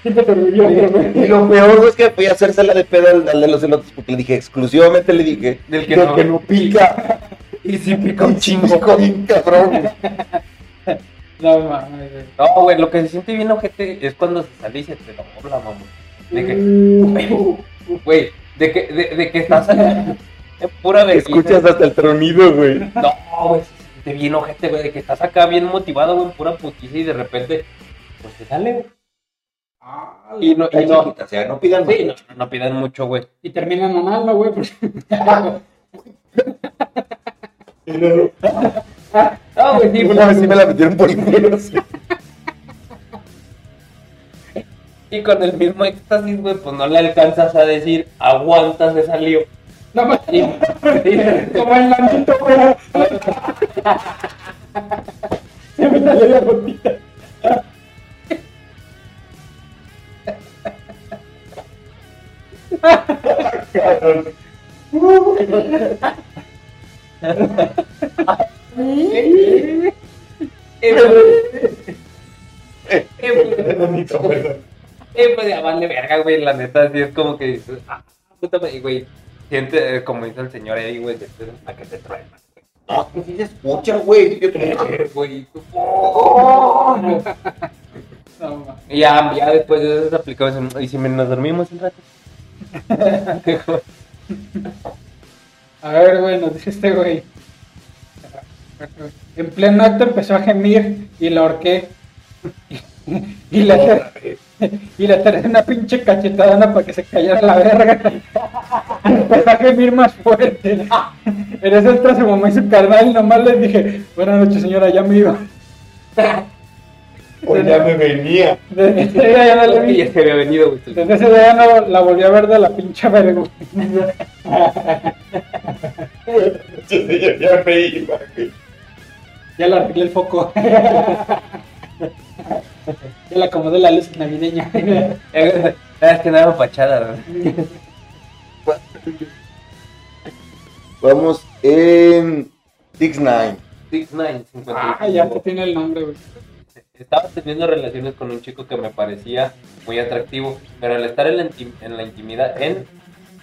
Güey. Y lo peor güey, es que fui a hacérsela de pedo al, al de los elotes porque le dije, exclusivamente le dije, Del que del no. que no pica. Y sí pica un chingo. bien cabrón. güey. [LAUGHS] No mames, güey. No, güey, lo que se siente bien ojete es cuando se sale y se te dobla, mamón. De que, Uh, güey, de que, de, de que estás [LAUGHS] en pura vergüenza. Escuchas hasta el tronido, güey. No, güey, se siente bien ojete, güey, de que estás acá bien motivado, güey, en pura putiza y de repente, pues te sale, güey. ah, Y no, y no, chiquita, o sea, no pidan sí, no, no pidan mucho, güey. Y terminan [LAUGHS] ¿no, güey? Pues- No, güey, sí, Una vez sí me la metieron por el culo. Y con el mismo éxtasis, güey, pues no le alcanzas a decir, aguanta, se salió. No mames. Y, Como el lanito, güey. Se me salió la eh, eh, eh, pues ya vale verga, güey, la neta, así es como que dices, ah, puta madre, güey, siente, eh, como dice el señor Eddie, güey, de a que te truena. No, que sí se escucha, güey. Yo te- güey. No. Y ya, ya después de eso aplicamos, y si me- nos dormimos un rato. [LAUGHS] A ver, güey, nos dice este güey. En pleno acto empezó a gemir y la ahorqué. Y le, acer- y le acerqué una pinche cachetadona para que se callara la verga. Empezó a gemir más fuerte. En ese entra se mamó su carnal y nomás le dije, buenas noches señora, ya me iba. Pues ya me venía. Desde ese día ya no vi. se había venido, güey. Desde ese día no la volví a ver de la pinche vergüenza. [LAUGHS] Sí, yo ya me iba. Ya le arreglé el foco. [LAUGHS] Ya le acomodé la luz navideña. Es que nada pachada. Vamos en 6-9. 6'9", 55. Ah, ya te tiene el nombre, güey. Estaba teniendo relaciones con un chico que me parecía muy atractivo, pero al estar en la, intim- en la intimidad, en...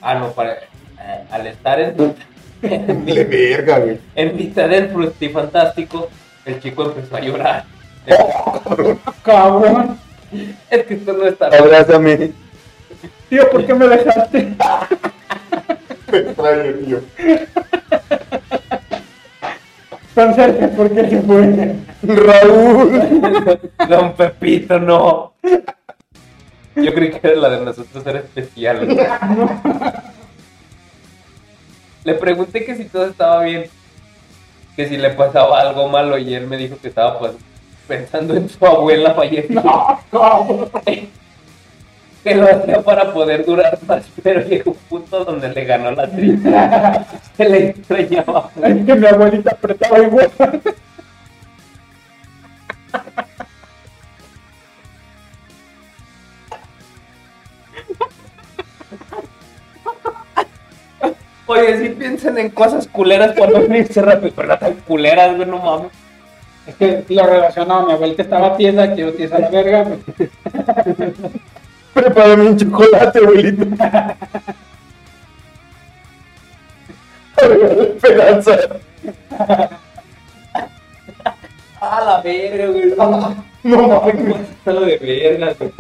Ah, no, para, eh, al estar en, en, De verga, güey. en mitad del frutifantástico, el chico empezó a llorar. Cabrón. Es que esto no está... Abrázame. Tío, ¿por qué me dejaste? Te extraño, tío. Tan cerca, ¿por qué se fue? Raúl. Don Pepito, no. Yo creí que era la de nosotros era especial. Le pregunté que si todo estaba bien, que si le pasaba algo malo y él me dijo que estaba pues, pensando en su abuela fallecida. No, cabrón. [LAUGHS] Que lo hacía para poder durar más, pero llegó un punto donde le ganó la tristeza. [LAUGHS] Se le extrañaba. Es que mi abuelita apretaba igual. Oye, si piensan en cosas culeras cuando unirse rápido, pero no tan culeras, güey, no mames. Es que lo relacionaba, mi abuelita estaba tiesa, que yo tiesa la verga. pues. Prepárame un chocolate, abuelita. Esperanza. A la verga, güey. No mames. Está de verga, güey.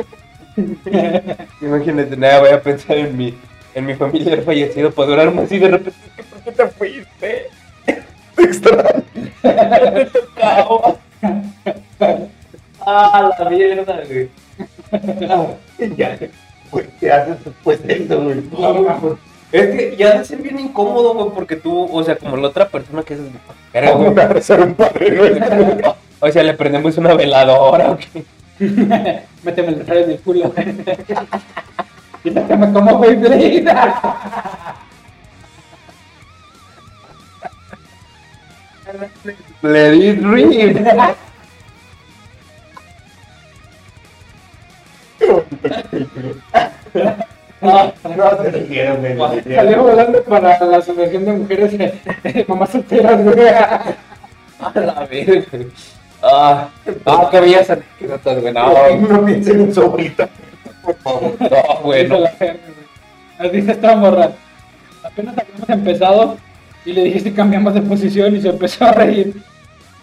Imagínate, nada, voy a pensar en mi, en mi familiar fallecido para durar más y de repente, ¿por qué te fuiste? Extraño. Te. Ah, la mierda, güey. Ya. Pues, ¿qué haces después de güey? Es que ya debe ser bien incómodo, güey, porque tú, o sea, como la otra persona que es. Verga, güey. Vamos a rezar un padre. O sea, le prendemos una veladora, ¿o? Méteme el del culo. Let it rip. Ah, No se güey. se. Salió volando para la asociación de mujeres eh, mamás solteras, güey. a la verga. Ah, ah, qué bellas anécdotas, güey. No, No piensen en su ahorita, por favor. no, güey. No. Así esta morra. Apenas habíamos empezado y le dije si cambiamos de posición y se empezó a reír.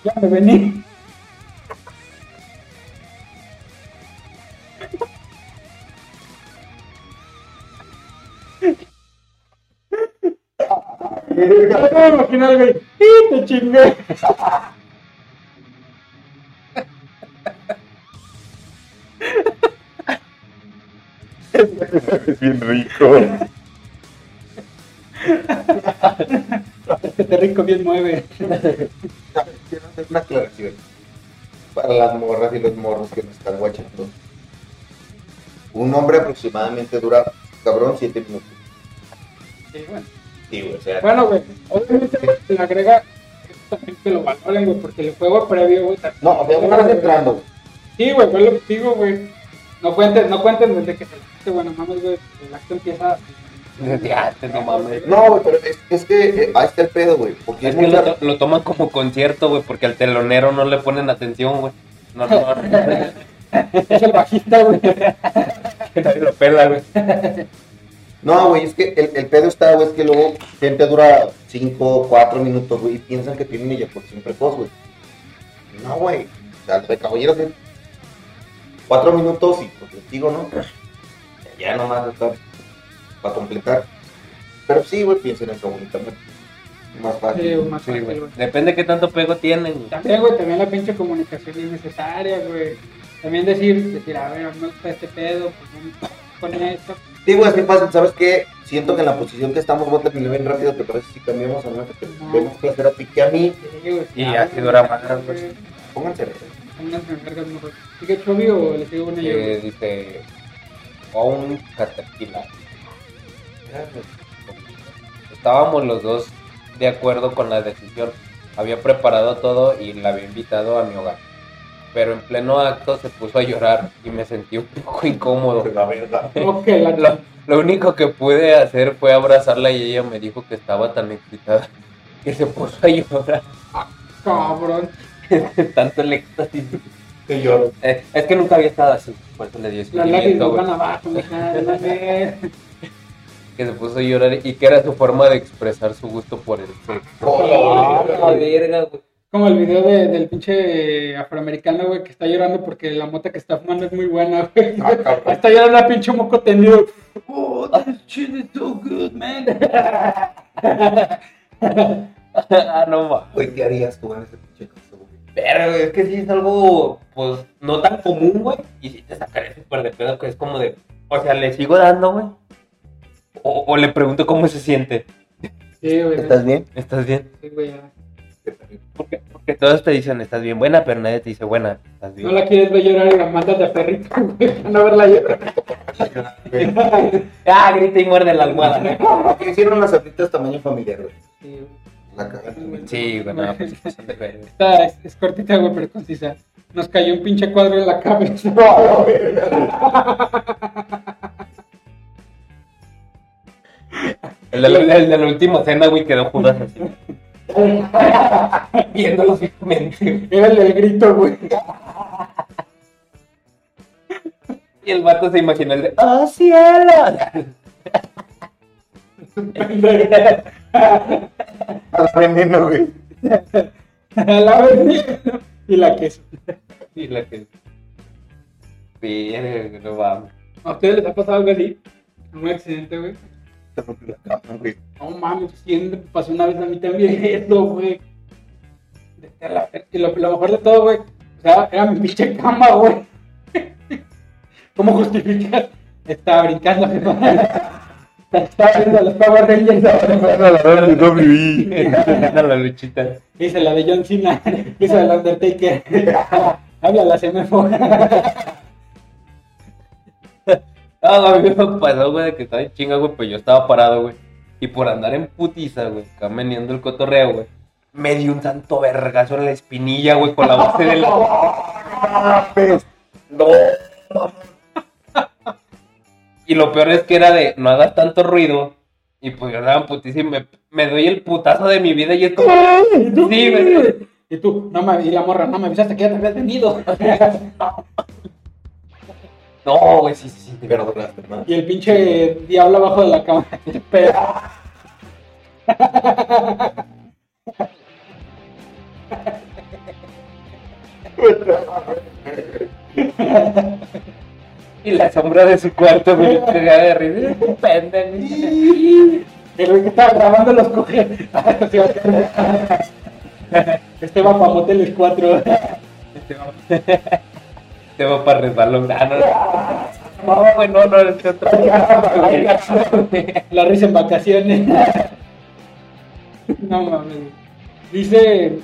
Ya me vení. Me güey. ¡Y te chingué! [LAUGHS] Es bien rico. [LAUGHS] Este rico bien mueve. Quiero hacer una aclaración. Para las morras y los morros que me están guachando. Un hombre aproximadamente dura, cabrón, 7 minutos. Sí, bueno. Sí, güey, o sea. Bueno, güey, obviamente se le agrega también que lo valoren, güey, porque el juego previo, güey. No, o sea, una vez entrando, güey. Sí, güey, fue lo que digo, güey. No cuenten, no cuenten desde que se le hace, bueno, mames, güey, el acto empieza. No mames. No, güey, pero es, es que eh, ahí está el pedo, güey. Porque Es es que lo, mucha... to- lo toman como concierto, güey, porque al telonero no le ponen atención, güey. No, no, no. [LAUGHS] Es el bajista, güey. [LAUGHS] Nadie lo pela, güey. No, güey, es que el, el pedo está, güey, es que luego gente dura 5, 4 minutos, güey, y piensan que tienen eyaculación precoz, güey. No, güey. O sea, lo de caballeros es 4 minutos y pues les digo, ¿no? Ya nomás está para completar. Pero sí, güey, piensen en comunicarme. Más fácil. Sí, más Sí, fácil, güey. güey. Depende qué tanto pego tienen, güey. También, güey, también la pinche comunicación es necesaria, güey. También decir, decir, a ver, me gusta este pedo, pues no pon esto. Güey, es que fácil, ¿sabes qué? Siento que en la posición que estamos, a terminar bien rápido, ¿te parece si cambiamos a una que te No. vemos placer a ti que a mí? Sí, güey, Y así güey, dura más, pues. Pónganse Pónganse en vergas. ¿Sigue Chovy o le sigo una yo? Eh, dice, o un caterpillar. Estábamos los dos de acuerdo con la decisión. Había preparado todo y la había invitado a mi hogar. Pero en pleno acto se puso a llorar y me sentí un poco incómodo. La verdad. Lo, lo único que pude hacer fue abrazarla y ella me dijo que estaba tan excitada que se puso a llorar. cabrón. [LAUGHS] Tanto el éxtasis. Que lloro. Eh, es que nunca había estado así, por eso le dio Las lágrimas van abajo. Que se puso a llorar y que era su forma de expresar su gusto por el sexo. Oh, la verga, güey. Como el video de- del pinche afroamericano, güey, que está llorando porque la mota que está fumando es muy buena, güey. Ah. Está llorando la pinche moco tendido. Oh, this shit is so good, man. [LAUGHS] ah, no va. Güey, ¿qué harías tú en ese pinche caso, güey? Pero es que sí es algo, pues, no tan común, güey. Y sí te sacaré súper de pedo, que es como de, o sea, le sigo dando, güey. O, o le pregunto cómo se siente. Sí, güey. ¿Estás bien? ¿Estás bien? Sí, güey. Porque, porque todos te dicen, estás bien buena, pero nadie te dice buena. ¿Estás bien? No la quieres ver llorar y la mandas de perrito, [LAUGHS] güey, para no verla llorar. [LAUGHS] Ah, grita y muerde la almohada. ¿Qué [LAUGHS] hicieron las abritas tamaño familiar, güey? Sí, güey. Sí, güey, no, pues. Esta es, es cortita, güey, pero concisa. Nos cayó un pinche cuadro en la cabeza. El de, la, el de la última cena, güey, quedó Judas así. [LAUGHS] Viéndolo fijamente. Era el del grito, güey. Y el vato se imaginó el de, ¡Oh, cielo! Al veneno, güey. la avenida y la queso. Y la que... Verga, no vamos. ¿A ustedes les ha pasado algo así? Un accidente, güey. Se rompió la cama, güey. No mames, ¿quién me pasó una vez a mí también [LAUGHS] eso, güey? A la lo, lo mejor de todo, güey, o sea, era mi pinche cama, güey. [LAUGHS] ¿Cómo justificas? Estaba brincando, [LAUGHS] Estaba viendo los Power Rangers Era la luchita. Hice la de John Cena, hice la de Undertaker. Habla la CMFO. Ah, a mí me pasó, güey, de que estaba en chinga, güey, pues yo estaba parado, güey. Y por andar en putiza, güey, acá meneando el cotorreo, güey. Me dio un santo vergazo en la espinilla, güey, con la base de la... [LAUGHS] No. Y Y lo peor es que era de no hagas tanto ruido. Y pues yo andaba putísimo. Me, me doy el putazo de mi vida y es como. Sí, güey. Y tú, no me, y la morra, no me avisaste que ya te habías venido. [LAUGHS] No, güey, sí, sí, sí. Pero duraste más. Y el pinche diablo abajo de la cama. [LAUGHS] Pero, [LAUGHS] Y la sombra de su cuarto me [LAUGHS] cagaba de risa. Pendejo. el güey que estaba grabando los coge. Este va para moteles 4. Este va, va para resbalón. Ah, no. No, güey, no, no, este otro. La risa en vacaciones. No mames. Dice.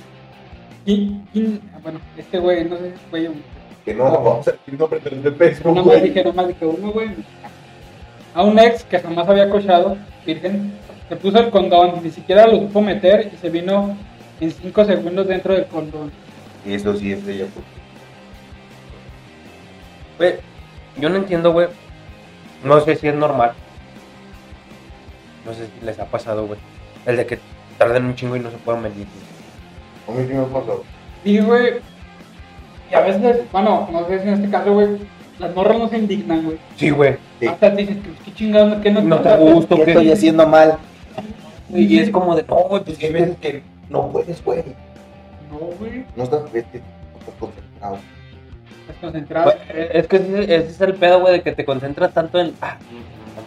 ¿quién- quién- ah, Bueno, este güey, no sé un. Que no, vamos a decir nombres de Facebook, Nada más güey. dije, nada más dije uno, güey. A un ex que jamás había cochado, virgen, se puso el condón, ni siquiera lo supo meter y se vino en 5 segundos dentro del condón. Eso sí es de ella, pues. Güey, yo no entiendo, güey. No sé si es normal. No sé si les ha pasado, güey. El de que tarden un chingo y no se puedan venir. güey. A mí sí me pasó. Y, güey, y a veces, bueno, no sé si en este caso, güey, las morras no se indignan, güey. Sí, güey. Sí. Hasta te dicen, ¿qué chingados? ¿Qué no, No te gusta, ¿Qué ¿qué? estoy haciendo mal? Y es como de, no, güey, pues Hay veces que no puedes, güey. No, güey, No estás, es que no estás concentrado. Estás concentrado. Es que ese, ese es el pedo, güey, de que te concentras tanto en, ah,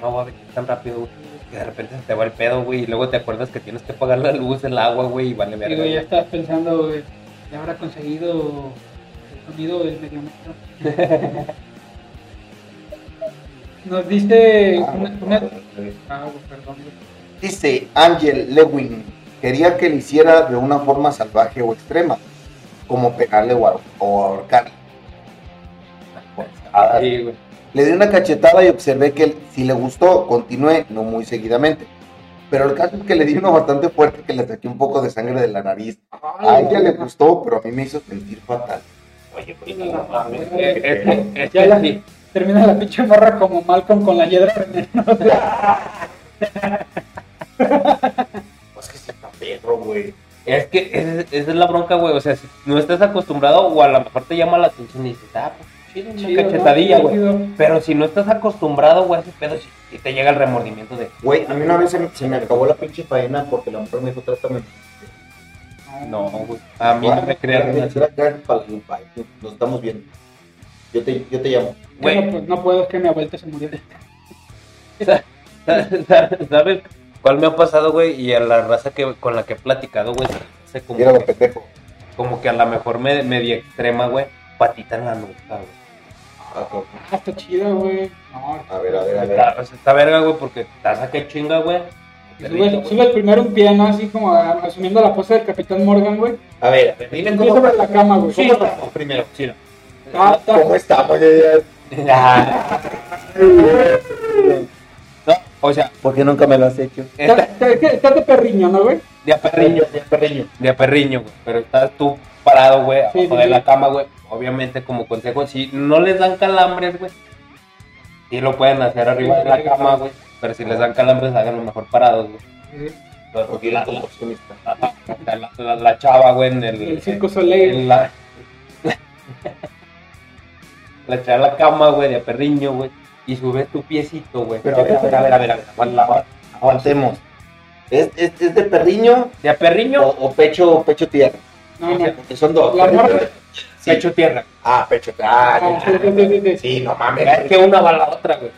no a venir tan rápido, güey. Que de repente se te va el pedo, güey, y luego te acuerdas que tienes que pagar la luz, el agua, güey, y vale verga. Digo, ya güey. estás pensando, güey, ya habrá conseguido el sonido del medio metro. [LAUGHS] Nos dice una, una- Ah, güey, perdón, güey. Dice Angel Lewin, quería que le hiciera de una forma salvaje o extrema, como pegarle o ahorcarle. Ah, Sí, güey. Le di una cachetada y observé que si le gustó, continué, no muy seguidamente. Pero el caso es que le di uno bastante fuerte que le saqué un poco de sangre de la nariz. A ella le gustó, pero a mí me hizo sentir fatal. Oye, güey, no mames. eh, Es que, es ya que la- sí. Termina la pinche morra como Malcolm con la hiedra venenosa. Pues que se está perro, güey. Es que esa es- esa es la bronca, güey. O sea, si no estás acostumbrado, o a lo mejor te llama la atención y dices, ah, pues chido, una Chido, ¿no? cachetadilla, güey. Chido. Pero si no estás acostumbrado, güey, a ese pedo, y te llega el remordimiento de, Güey, a mí una vez se me, se me acabó la pinche faena porque la mujer me dijo, trátame. no, güey. A mí no me crearon. Nos estamos viendo. Yo te, yo te llamo. Güey. No, pues, no puedo, es que mi abuelita se murió. [LAUGHS] ¿Sabes cuál me ha pasado, güey? Y a la raza que, con la que he platicado, güey, se como, Mira lo que, pendejo. como que a lo mejor me, media extrema, güey, patita en la nuca, güey. Ah. Ah, está chida, güey. No, A ver, a ver, a ver. Está, está verga, güey, porque estás a que chinga, güey. y subes, subes primero un pie, ¿no? Así como a- asumiendo la pose del Capitán Morgan, güey. A ver, a ver, dime cómo sobre la cama, güey. ¿Cómo estamos primero? Sí, no. Ah, está- ¿Cómo estamos? [LAUGHS] No, o sea, ¿Por qué nunca me lo has hecho? está Estás de perriño, ¿no, güey? de a perriño, de perreño. de a perriño, güey. Pero estás tú parado, güey, Sí, abajo sí, de sí. la cama, güey. Obviamente, como consejo, si no les dan calambres, güey, sí lo pueden hacer arriba de la cama, güey. Pero si les dan calambres, háganlo mejor parados, güey. Porque La, la, la- la- la chava, güey, en el... El Circo Soleil. en la, [LAUGHS] la chava a la cama, güey, de a perriño, güey. Y subes tu piecito, güey. Pero a ver, a ver, a ver, a ver, aguantemos. ¿Es, es, es de perriño De a perriño, o, o pecho, pecho tierra? No, no. Porque son dos. La morra. Sí. pecho tierra. Ah, pecho tierra. Ah, sí, sí, sí, sí, sí. Sí, no mames. Es que una va a la otra, güey.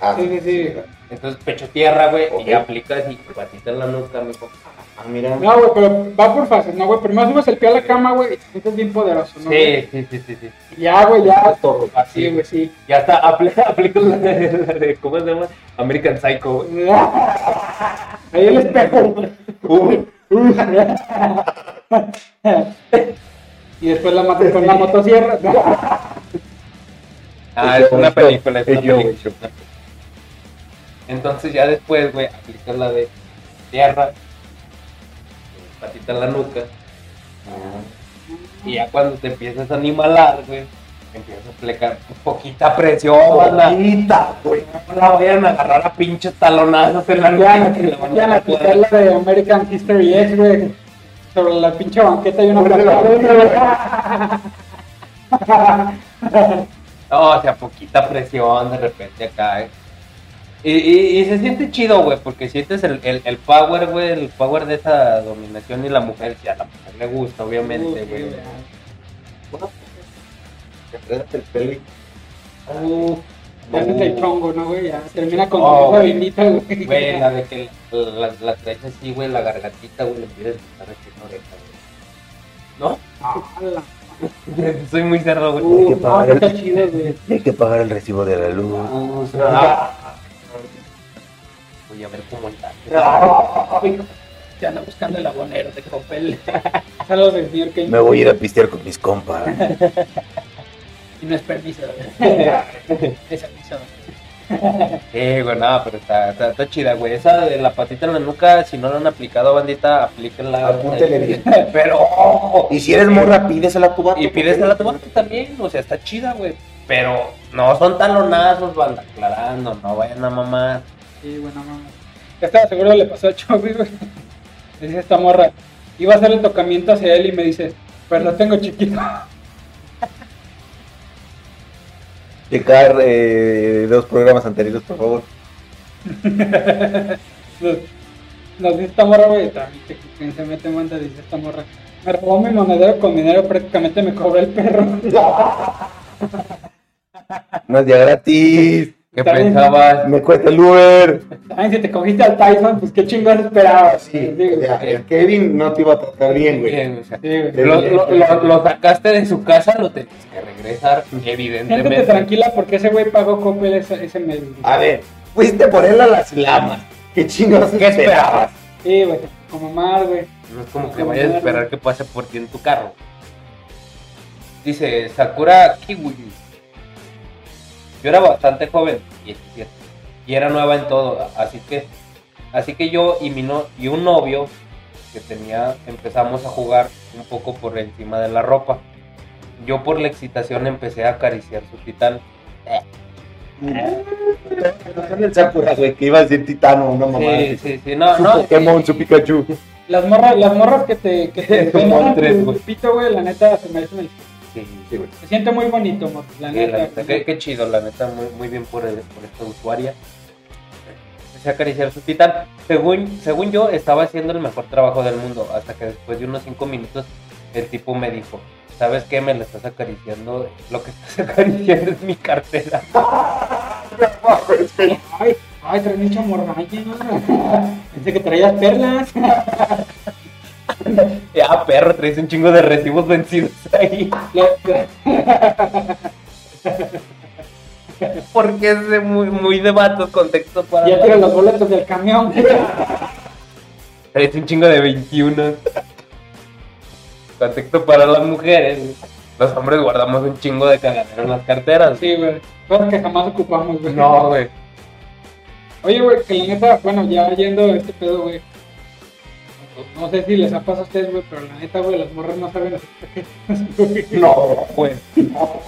Ah, Sí, sí, sí. Entonces, pecho tierra, güey, Ok. y aplicas y patita en la nuca, mijo. Ah, mira. No, güey, pero va por fases, ¿no, güey? Primero subes el pie a la cama, güey, y te sientes bien poderoso, ¿no? güey? Sí, sí, sí, sí, sí. Y Ya, güey, ya. Torro. Sí, güey, sí. Ya está, [LAUGHS] aplica, aplica la de, la de- ¿cómo se llama? American Psycho, güey. [LAUGHS] Ahí el espejo. Uh, [LAUGHS] [LAUGHS] y después la matas con la motosierra. [LAUGHS] Ah, es una película, es una película. Entonces ya después, güey, aplicas la de tierra, patita en la nuca, y ya cuando te empiezas a animalar, güey, Empieza a aplicar poquita presión. Poquita, güey. No la vayan a agarrar a pinches talonazos en la nuca que van ya a la aplicar la de American History X, güey. Sobre la pinche banqueta y una [LAUGHS] No, o sea, poquita presión de repente acá. eh. Y, y- y se siente chido, güey, porque sientes el, el, el power, güey, el power de esa dominación y la mujer, si a la mujer le gusta, obviamente, güey. Te enredas el pelo y- Uh, Ya haces el chongo, ¿no, güey? Ya termina con Oh, güey. vinita, güey. Güey, la de que la, [LAUGHS] la, la traes así, güey, la gargantita, güey, le a estar aquí en oreja, Ah, güey. ¿No? [LAUGHS] Soy muy cerrado, güey. Uh, que no, pagar el- está chido, güey. Hay que pagar el recibo de la luz. Uh, ah. Voy a ver cómo está. Se anda buscando el abonero de Copel. [LAUGHS] Saludos señor. Me voy a ir a pistear con mis compas. No es permiso, güey. [LAUGHS] Es aviso. Sí, güey, no, pero está, está, está chida, güey. Esa de la patita en la nuca, si no la han aplicado, bandita, aplíquenla. Apúntele bien. [LAUGHS] Pero, Y si eres morra, pídesela a tu vato. y pídesela a tu vato también, o sea, está chida, güey. Pero no son talonazos, banda, aclarando, no vayan a mamar. Sí, bueno. Ya estaba seguro le pasó a Chovy, güey. Decía esta morra. Iba a hacer el tocamiento hacia él y me dice, pero lo tengo chiquito. Checar eh, dos programas anteriores, por favor. [LAUGHS] Nos, nos dice esta morra, güey. También que quien se mete en banda, dice esta morra. Me robó mi monedero con dinero, prácticamente me cobró el perro. [LAUGHS] No es día gratis. ¿Qué pensabas? Me cuesta el Uber. También si te cogiste al Tyson, pues qué chingón esperabas. Sí, güey. o sea, el Kevin no te iba a tratar bien, güey. Bien, o sea, Sí, güey. De lo, bien, lo, güey. lo- lo sacaste de su casa, lo tenías que regresar, Siéntete evidentemente. tranquila porque ese güey pagó Coppel ese, ese mes. A ver, fuiste por él a las lamas. ¿Qué chingados ¿Qué esperabas? Sí, güey. Como mar, güey. No es como que vayas a esperar que pase por ti en tu carro. Dice Sakura Kiwi. Yo era bastante joven, 17, y era nueva en todo, así que así que yo y mi no, y un novio que tenía empezamos a jugar un poco por encima de la ropa. Yo por la excitación empecé a acariciar su titán. el Sakura, güey, que iba a decir titano, una mamá. Sí, sí, sí, no, su no. Pokémon, su Pikachu. Las morras, las morras que te, que te [LAUGHS] pito, güey, la neta se merecen el... Sí, Sí, güey. Se siente muy bonito, la Sí, neta. la neta, qué, qué chido, la neta, muy, muy bien por, el- por esta usuaria. Empecé a acariciar su titán. Según, según yo, estaba haciendo el mejor trabajo del mundo, hasta que después de unos cinco minutos, el tipo me dijo, ¿sabes qué? Me la estás acariciando, lo que estás [LAUGHS] acariciando es mi cartera. [LAUGHS] Ay, ay, traes mucha morralla. [LAUGHS] Pensé que traías perlas. [LAUGHS] Ah, perro, traes un chingo de recibos vencidos ahí. [LAUGHS] Porque es de muy, muy de vatos, contexto para... Ya tira los boletos del camión. [LAUGHS] Traes un chingo de 21. Contexto para las mujeres. Los hombres guardamos un chingo de cagadero en las carteras. Sí, güey. Cosas que jamás ocupamos, güey. No, güey. Oye, güey, que la neta, bueno, ya yendo a este pedo, güey. No sé si les ha pasado a ustedes, güey, pero la neta, güey, las morras no saben hacer paquetes, güey. No, güey. No.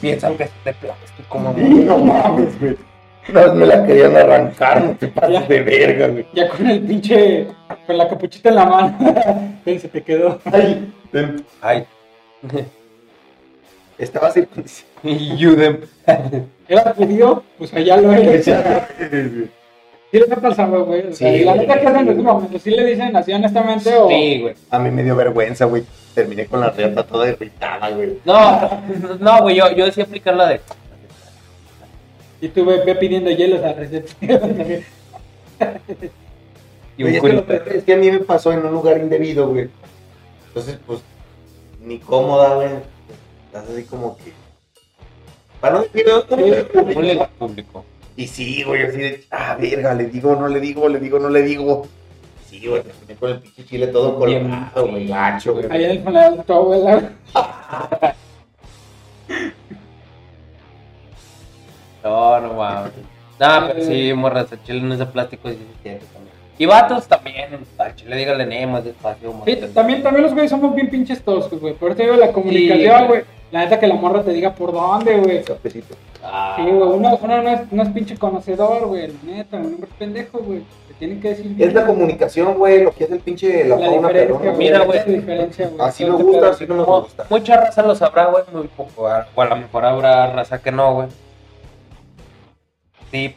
Piensan que es de plástico, mamá. No mames, güey. Una vez me la querían arrancar, no te pases de verga, güey. Ya con el pinche, con la capuchita en la mano. [LAUGHS] Se te quedó. Ay, ven. Ay. Estaba circuncidado. [LAUGHS] Y Yudem. ¿Era judío? Pues allá lo eres. [LAUGHS] Sí, les ha pasado, güey. O sea, Sí, y la neta, ¿qué hacen en ese momento? ¿Sí le dicen así honestamente o...? Sí, güey. A mí me dio vergüenza, güey. Terminé con la riata toda irritada, güey. No, no, güey. Yo, yo decía aplicar la de. Y tú ve, ve pidiendo hielos a receta. Y Güey, un es, que es que a mí me pasó en un lugar indebido, güey. Entonces, pues, ni cómoda, güey. Estás así como que. Para no decir público. Y sí, güey, así de, ah, verga, le digo, no le digo, le digo, no le digo. Sí, güey, terminé con el pinche chile todo colgado, güey, gacho, güey. Ahí en el funeral de tu abuela. No, no mames. No, pero sí, morras, el chile no es de plástico, sí siente también. Y vatos también, al chile dígale Nemo, despacio. Sí, también, también los güeyes somos bien pinches toscos, güey. Por eso digo la comunicación, güey. La neta que la morra te diga por dónde, güey. Cafecito. Ah, Sí, güey, uno, uno no, es, no es pinche conocedor, güey, la neta, uno es pendejo, güey. Te tienen que decir Es la comunicación, güey, lo que es el pinche la, la fauna diferencia. Mira, güey. es la diferencia, güey. Así me gusta, así no me gusta. Mucha raza lo sabrá, güey, muy poco. O a lo mejor habrá raza que no, güey. Sí.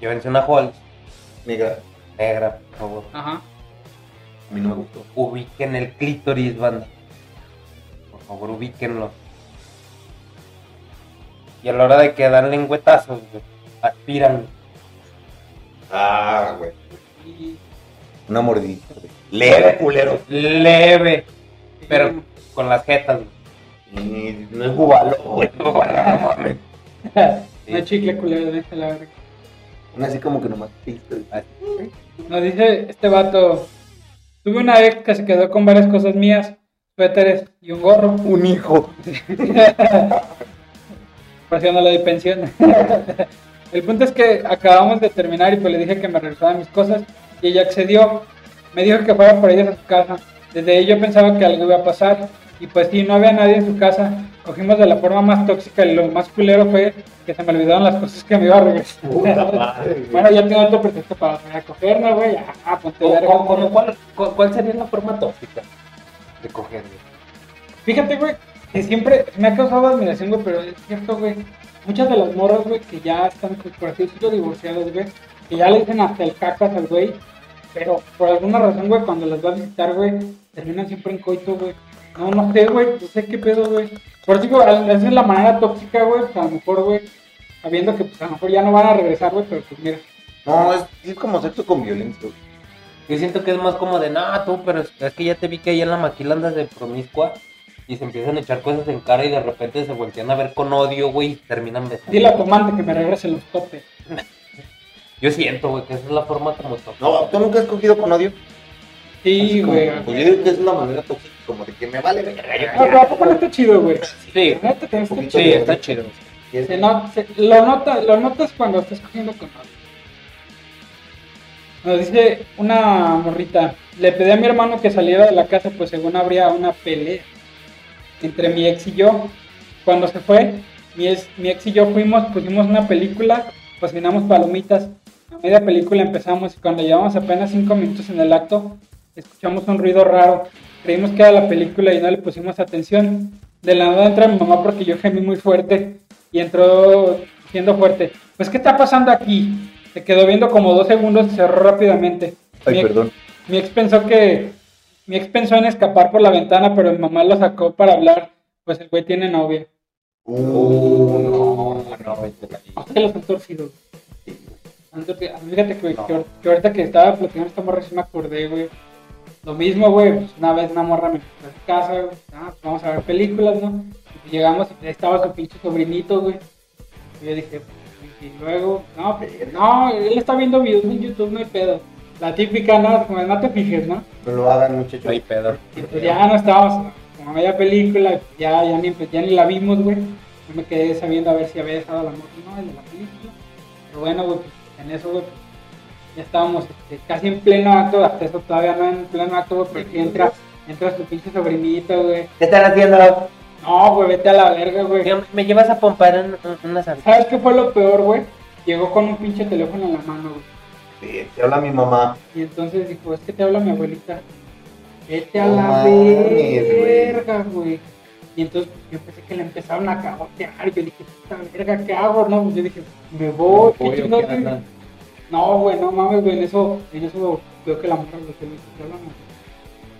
Llévense una Halls Negra, negra, por favor. Ajá. a mí no me gustó. Ubiquen el clítoris, banda. Por favor, ubíquenlo. Y a la hora de que dan lengüetazos, güey, aspiran. Ah, güey. Una mordidita, güey. Leve, culero. Leve, pero con las jetas, güey. Y no es bubalo, güey. [LAUGHS] No mames. No chicle culero, deja la Una así como que nomás. Nos dice este vato. Tuve una ex que se quedó con varias cosas mías, suéteres y un gorro. [LAUGHS] Un hijo. Por si no le doy pensión. [LAUGHS] El punto es que acabamos de terminar y pues le dije que me regresara mis cosas y ella accedió. Me dijo que fuera por ellas a su casa. Desde ahí yo pensaba que algo iba a pasar y pues sí, no había nadie en su casa. Cogimos de la forma más tóxica y lo más culero fue que se me olvidaron las cosas que me iba a regresar. Puta [LAUGHS] madre, güey. bueno, ya tengo otro pretexto para cogerme, güey. Ah, ponte ¿Cómo- verga. cómo- cómo- cuál, cu- cuál sería la forma tóxica de coger, güey? Fíjate, güey, que siempre me ha causado admiración, güey, pero es cierto, güey. Muchas de las morras, güey, que ya están, pues, por así decirlo, divorciadas, güey, que ya le dicen hasta el cacas al güey, pero por alguna razón, güey, cuando las va a visitar, güey, terminan siempre en coito, güey. No, no sé, güey, no sé qué pedo, güey. Por eso, digo, esa es la manera tóxica, güey, pues, a lo mejor, güey, sabiendo que, pues, a lo mejor ya no van a regresar, güey, pero pues mira. No, es, es como sexo con violencia. güey. Yo siento que es más como de, nah, tú, pero es, es que ya te vi que ahí en la maquila andas de promiscua y se empiezan a echar cosas en cara y de repente se voltean a ver con odio, güey, y terminan besando. Dile a tu amante que me regrese los topes. [LAUGHS] Yo siento, güey, que esa es la forma como tóxica. No, ¿tú nunca has cogido con odio? Sí, Así como- güey. Pues yo digo que es una manera tóxica, como de que me vale verga. yo No, pero ¿a poco no está chido, güey? Sí, La neta, está Sí, chido. sí, está chido. quiero. Se no- se- lo, nota, lo notas cuando estás cogiendo con. Nos dice una morrita, le pedí a mi hermano que saliera de la casa, pues según habría una pelea entre mi ex y yo. Cuando se fue, mi ex, mi ex y yo fuimos, pusimos una película, cocinamos palomitas. A media película empezamos y cuando llevamos apenas cinco minutos en el acto, escuchamos un ruido raro. Creímos que era la película y no le pusimos atención. De la nada entra mi mamá porque yo gemí muy fuerte y entró siendo fuerte. Pues, ¿qué está pasando aquí? Se quedó viendo como dos segundos y cerró rápidamente. Ay, mi, ex- perdón. mi ex pensó que. Mi ex pensó en escapar por la ventana, pero mi mamá lo sacó para hablar. Pues el güey tiene novia. Uh, no, no, vete la ¿A usted los han torcido? Entonces, Fíjate que, que, ahor- que ahorita que estaba platicando esta morra, sí me acordé, güey. Lo mismo, güey. Pues una vez una morra me invitó a su casa, güey. Ah, pues vamos a ver películas, ¿no? Y pues llegamos y ahí estaba su pinche sobrinito, güey. Y yo dije, y, y luego, no, pues, no, él está viendo videos en YouTube, no hay pedo. La típica, ¿no? Como no te fijes, ¿no? No lo hagan, muchachos. No hay pedo. Y pues ya no estábamos como media película, ya, ya, ni, ya ni la vimos, güey. Yo me quedé sabiendo a ver si había dejado la moto, no, el de la película. Pero bueno, güey, pues, en eso, güey, pues, ya estábamos este, casi en pleno acto, hasta eso todavía no en pleno acto, güey, pero sí entra, entra su pinche sobrinito, güey. ¿Qué están haciendo? No, güey, vete a la verga, güey. ¿Me llevas a pompar en, en una salsa? ¿Sabes qué fue lo peor, güey? Llegó con un pinche teléfono en la mano, güey. Sí, te habla mi mamá. Y entonces dijo, es que te habla mi abuelita. Vete a No la verga, güey. Y entonces yo pensé que le empezaron a cagotear. Yo dije, puta verga, ¿qué hago? No, pues, yo dije, me voy. ¿qué Pollo, chingados, ¿qué güey? No, güey, no mames, güey. En eso, en eso veo que la morra lo que me dice, "Te habla mi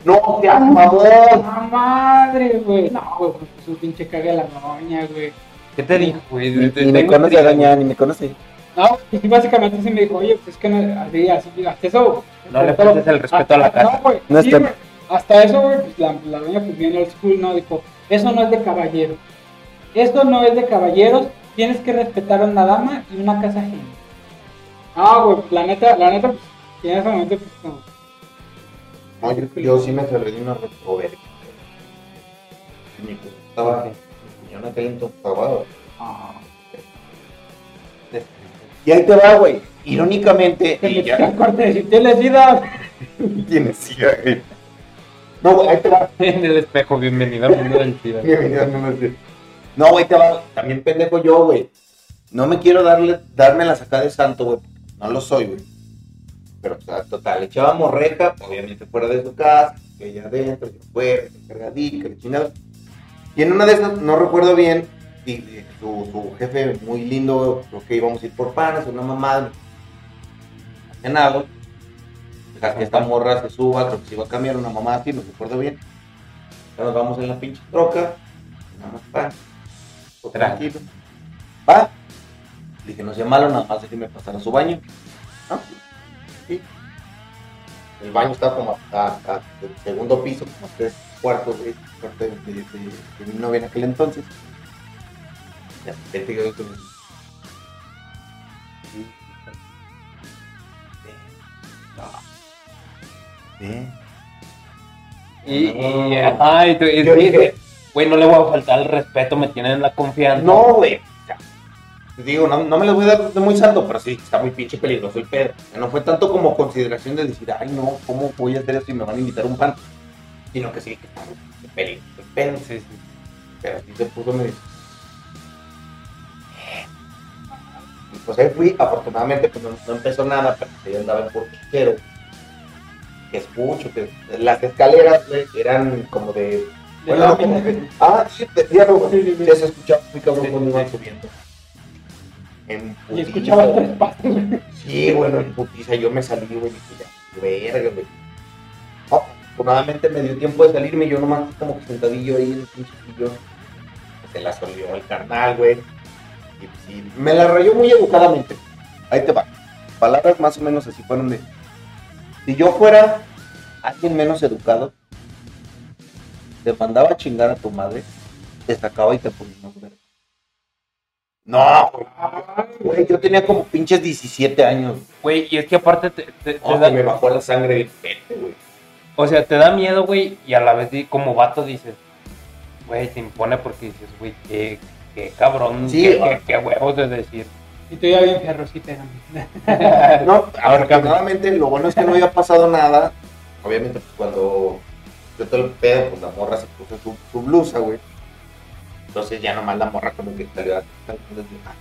No, seas mamón. ¡Ah, madre, güey! No, güey, pues su pinche caga de la doña, güey. ¿Qué te dijo, güey? Ni, ni me conoce doña, ni me conoce. No, y sí, básicamente sí me dijo, oye, pues es que no, así, así, hasta eso. No le faltes el respeto a la casa. No, güey, No sí, está- Hasta eso, güey, pues la, la doña, pues bien old school, ¿no? Dijo, eso no es de caballeros. Esto no es de caballeros, tienes que respetar a una dama y una casa ajena. Ah, güey, la neta, la neta, pues, en ese momento, pues, como, No, yo, yo sí me salvé de una retroverga. Mi pues, estaba. Mi en aquel entonces estaba. ah, Y ahí te va, güey. irónicamente, [LAUGHS] y ya- corte si tienes sida. [LAUGHS] tienes sida, güey. No, güey, ahí te va. [LAUGHS] En el espejo, bienvenido al mundo del SIDA. Bienvenido al mundo del- No, güey, te va. También pendejo yo, güey. No me quiero darle, darme la sacada de santo, güey. No lo soy, güey. Pero, total, echábamos reja, obviamente fuera de su casa, que ella adentro, que fuera, que cargadita, que chingada. Y en una de esas, no recuerdo bien, y, y su, su jefe muy lindo, creo que íbamos a ir por panas, una mamada. Cenado. Que esta morra se suba, creo que se iba a cambiar una mamá así, no recuerdo bien. Ya nos vamos en la pinche troca, nada más pan. tranquilo. Va. Dije, no sea malo, nada más déjeme pasar a su baño. Sí. El baño estaba como hasta, el segundo piso, como tres cuartos de, cuarto de, de- de- de mi novia en aquel entonces. De repente yo digo, Ven. Y, y, tú, es Yo que, dije- güey, no le voy a faltar el respeto, me tienen la confianza. No, güey. Digo, no, no me lo voy a dar de muy santo, pero sí, está muy pinche peligroso el pedo. No fue tanto como consideración de decir, ay, no, ¿cómo voy a hacer esto y me van a invitar un pan? Sino que sí, que está muy peligroso el pedo. Sí, sí. Pero así se puso medio. Y pues ahí fui, afortunadamente pues no, no empezó nada, pero yo andaba en porquero. Que escucho, que las escaleras, eran como de. Bueno, como que- ah, sí, de güey. Sí, sí, sí. Se escuchaba muy cabrón Sí, cuando sí, iban sí. subiendo. En Y putiza, escuchaba güey. tres pasos. Sí, bueno, en putiza yo me salí, güey, y dije, ya, verga, güey. No, afortunadamente me dio tiempo de salirme, yo nomás como que sentadillo ahí en el pinche sillón. Se la solió el carnal, güey. Y pues, sí, me la rayó muy educadamente. Ahí te va. Palabras más o menos así fueron de. Si yo fuera alguien menos educado, te mandaba a chingar a tu madre, te sacaba y te ponía. No, güey. Yo tenía como pinches 17 años. Güey, y es que aparte te, te- te Oh, da, que me bajó la sangre del pete, güey. o sea, te da miedo, güey, y a la vez como vato dices, güey, te impone porque dices, güey, qué, qué cabrón, Sí, qué, qué- qué huevos de decir. Y tú ya bien fierrosita. [LAUGHS] ¿no? No, afortunadamente lo bueno es que no había pasado nada. Obviamente, pues cuando yo todo el pedo, pues la morra se puso su, su blusa, güey. Entonces ya nomás la morra como que salió a "Ay,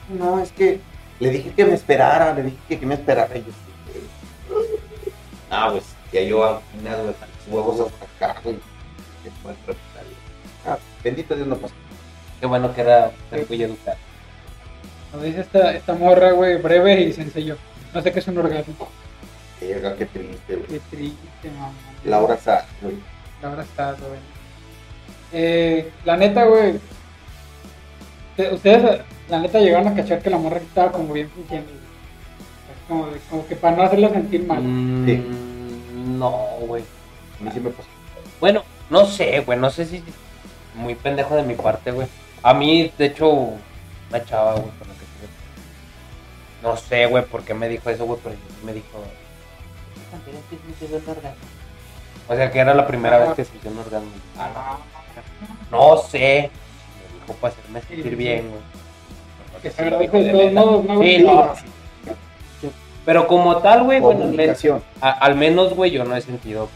no, es que le dije que me esperara, le dije que, que me esperara. Y yo, "Sí, ah, pues ya yo al final, los huevos hasta acá, reputar, güey. Ah, bendito Dios no pasó. Qué bueno que era muy educado. Nos dice esta, esta morra, güey, breve y sencillo. No sé qué es un orgasmo. Verga, qué triste, güey. Qué triste, mamá. Laura Sá, güey. Laura está, güey. Eh, la neta, güey. Te- Ustedes, la neta, llegaron a cachar que la morra estaba como bien fingiendo. Como, que para no hacerla sentir mal. Mm, No, güey. A mí sí me pasó. Bueno, no sé, güey, no sé si muy pendejo de mi parte, güey. A mí, de hecho, una chava, güey, con la que estuve. No sé, güey, por qué me dijo eso, güey, pero me dijo. "También es que sí se ve un orgasmo". O sea, que era la primera vez que se hizo un orgasmo. Ah, No sé. Para hacerme sentir bien, güey. que se agradece de todos modos, ¿no? güey? Sí, no. Pero como tal, güey, bueno, al, a- menos, güey, yo no he sentido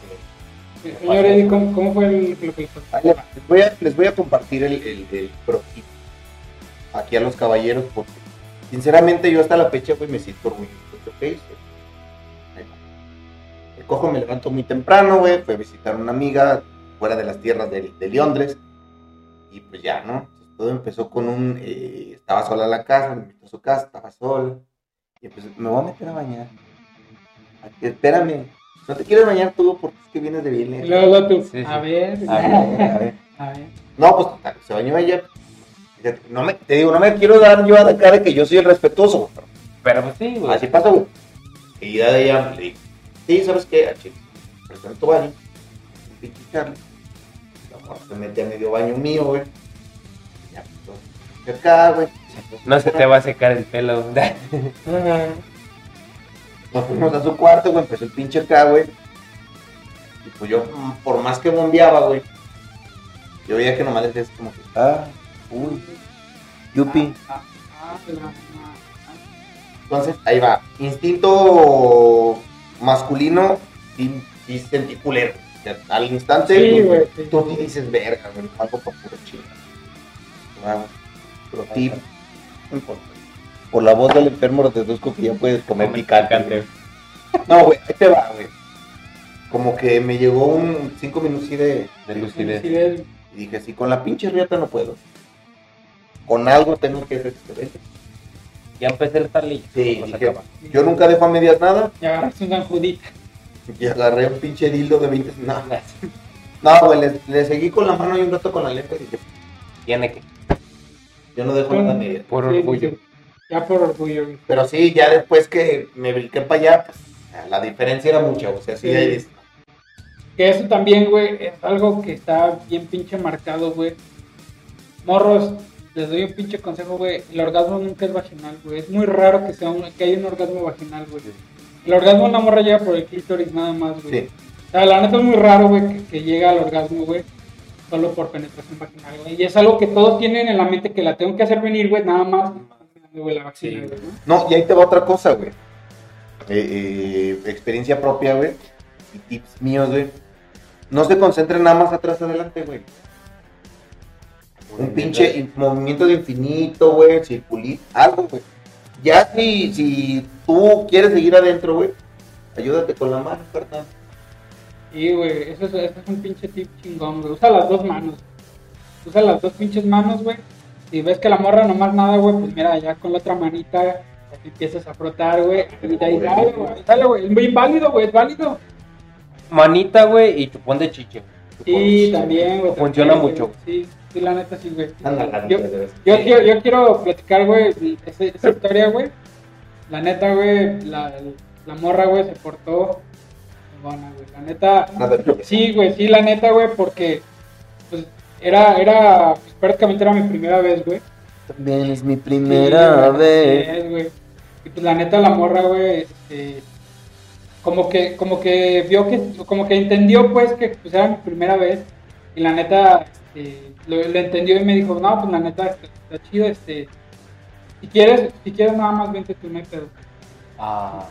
que. Señor Eddie, ¿cómo, cómo fue el, lo que va. Les voy a, les voy a compartir el, el, el pro tip aquí a los caballeros porque sinceramente yo hasta la fecha güey me siento orgulloso de lo que hice. Ahí va. Me cojo, me levanto muy temprano, güey, fui a visitar a una amiga fuera de las tierras de, de Londres y pues ya, ¿no? Todo empezó con un, eh, estaba sola en la casa, me invitó a su casa, estaba sola y pues me voy a meter a bañar. Aquí, espérame, no te quieres bañar tú porque es que vienes de bien luego, tú, Sí, sí. a ver, A ver, a ver. [LAUGHS] a ver. No, pues total, se bañó ella. No me, te digo, no me quiero dar yo a la cara de que yo soy el respetuoso, pero Pero pues sí, güey. así pasa, güey. Y ya de ella le dije, sí, ¿sabes qué? A Chile, prestame tu baño. Pinche. La morra se mete a medio baño mío, güey. Acá, güey. No se te va a secar el pelo. [LAUGHS] Nos fuimos a su cuarto, güey, empezó el pinche acá, güey. Y pues yo, mm, por más que bombeaba, güey, yo veía que nomás decía así como que, ah, uy, yupi. La- Entonces, ahí va. Instinto masculino. O sea, Al instante, Sí, pues, güey, sí. tú dices, verga, güey, algo para puro chido. Vamos. No importa. Por la voz del enfermo deduzco que ya puedes comer picante. No, güey, ahí te va, güey. Como que me llegó un cinco minutos así de, De lucidez. Lucidez. y dije, sí, con la pinche riata no puedo. Con algo tengo que ser excelente. Ya empecé el tal y Sí, dije, yo nunca dejo a medias nada Y agarraste un San Judita. y agarré un pinche dildo de 20 no, [LAUGHS] no, güey, le, le seguí con la mano y un rato con la lengua y dije, Tiene que. Yo no dejo nada medias. Por Sí, orgullo. sí. Ya por orgullo, güey. Pero sí, ya después que me brinqué para allá, pues, la diferencia era mucha, o sea, sí, Sí. ahí dices, Que eso también, güey, es algo que está bien pinche marcado, güey. Morros, les doy un pinche consejo, güey. El orgasmo nunca es vaginal, güey. Es muy raro que, sea un- que haya un orgasmo vaginal, güey. El orgasmo de una morra llega por el clítoris nada más, güey. sí. O sea, la neta es muy raro, güey, que, que llegue al orgasmo, güey. Solo por penetración vaginal, güey. Y es algo que todos tienen en la mente que la tengo que hacer venir, güey, nada más. Güey, la vagina, Sí. güey, ¿no? No, y ahí te va otra cosa, güey. Eh, eh, experiencia propia, güey. Y tips míos, güey. No se concentren nada más atrás adelante, güey. Un pinche in- movimiento de infinito, güey, circulito, algo, güey. Ya si, si tú quieres seguir adentro, güey, ayúdate con la mano, carnal. Sí, güey, eso es, eso es un pinche tip chingón, güey. Usa las dos manos. Usa las dos pinches manos, güey. Si ves que la morra nomás nada, güey, pues mira, ya con la otra manita empiezas a frotar, güey. Y de ahí dale, güey. Güey. Es muy válido, güey, es válido. Manita, güey, y chupón de chiche. Sí, también, güey. Funciona también, mucho. Sí, sí, la neta sí, güey. Yo-. Yo, quiero, yo quiero platicar, güey, esa, esa historia, güey. La neta, güey, la, la morra, güey, se portó buena, güey. La neta, sí, güey, sí, la neta, güey, porque, pues, era, era, pues, prácticamente era mi primera vez, güey. También es mi primera vez. güey. Y pues la neta, la morra, güey, este, como que, como que vio que, como que entendió, pues, que pues era mi primera vez. Y la neta, este, lo, lo entendió y me dijo, no, pues la neta, está, está chido, este, si quieres, si quieres nada más vente tú, no hay pedo. Ah,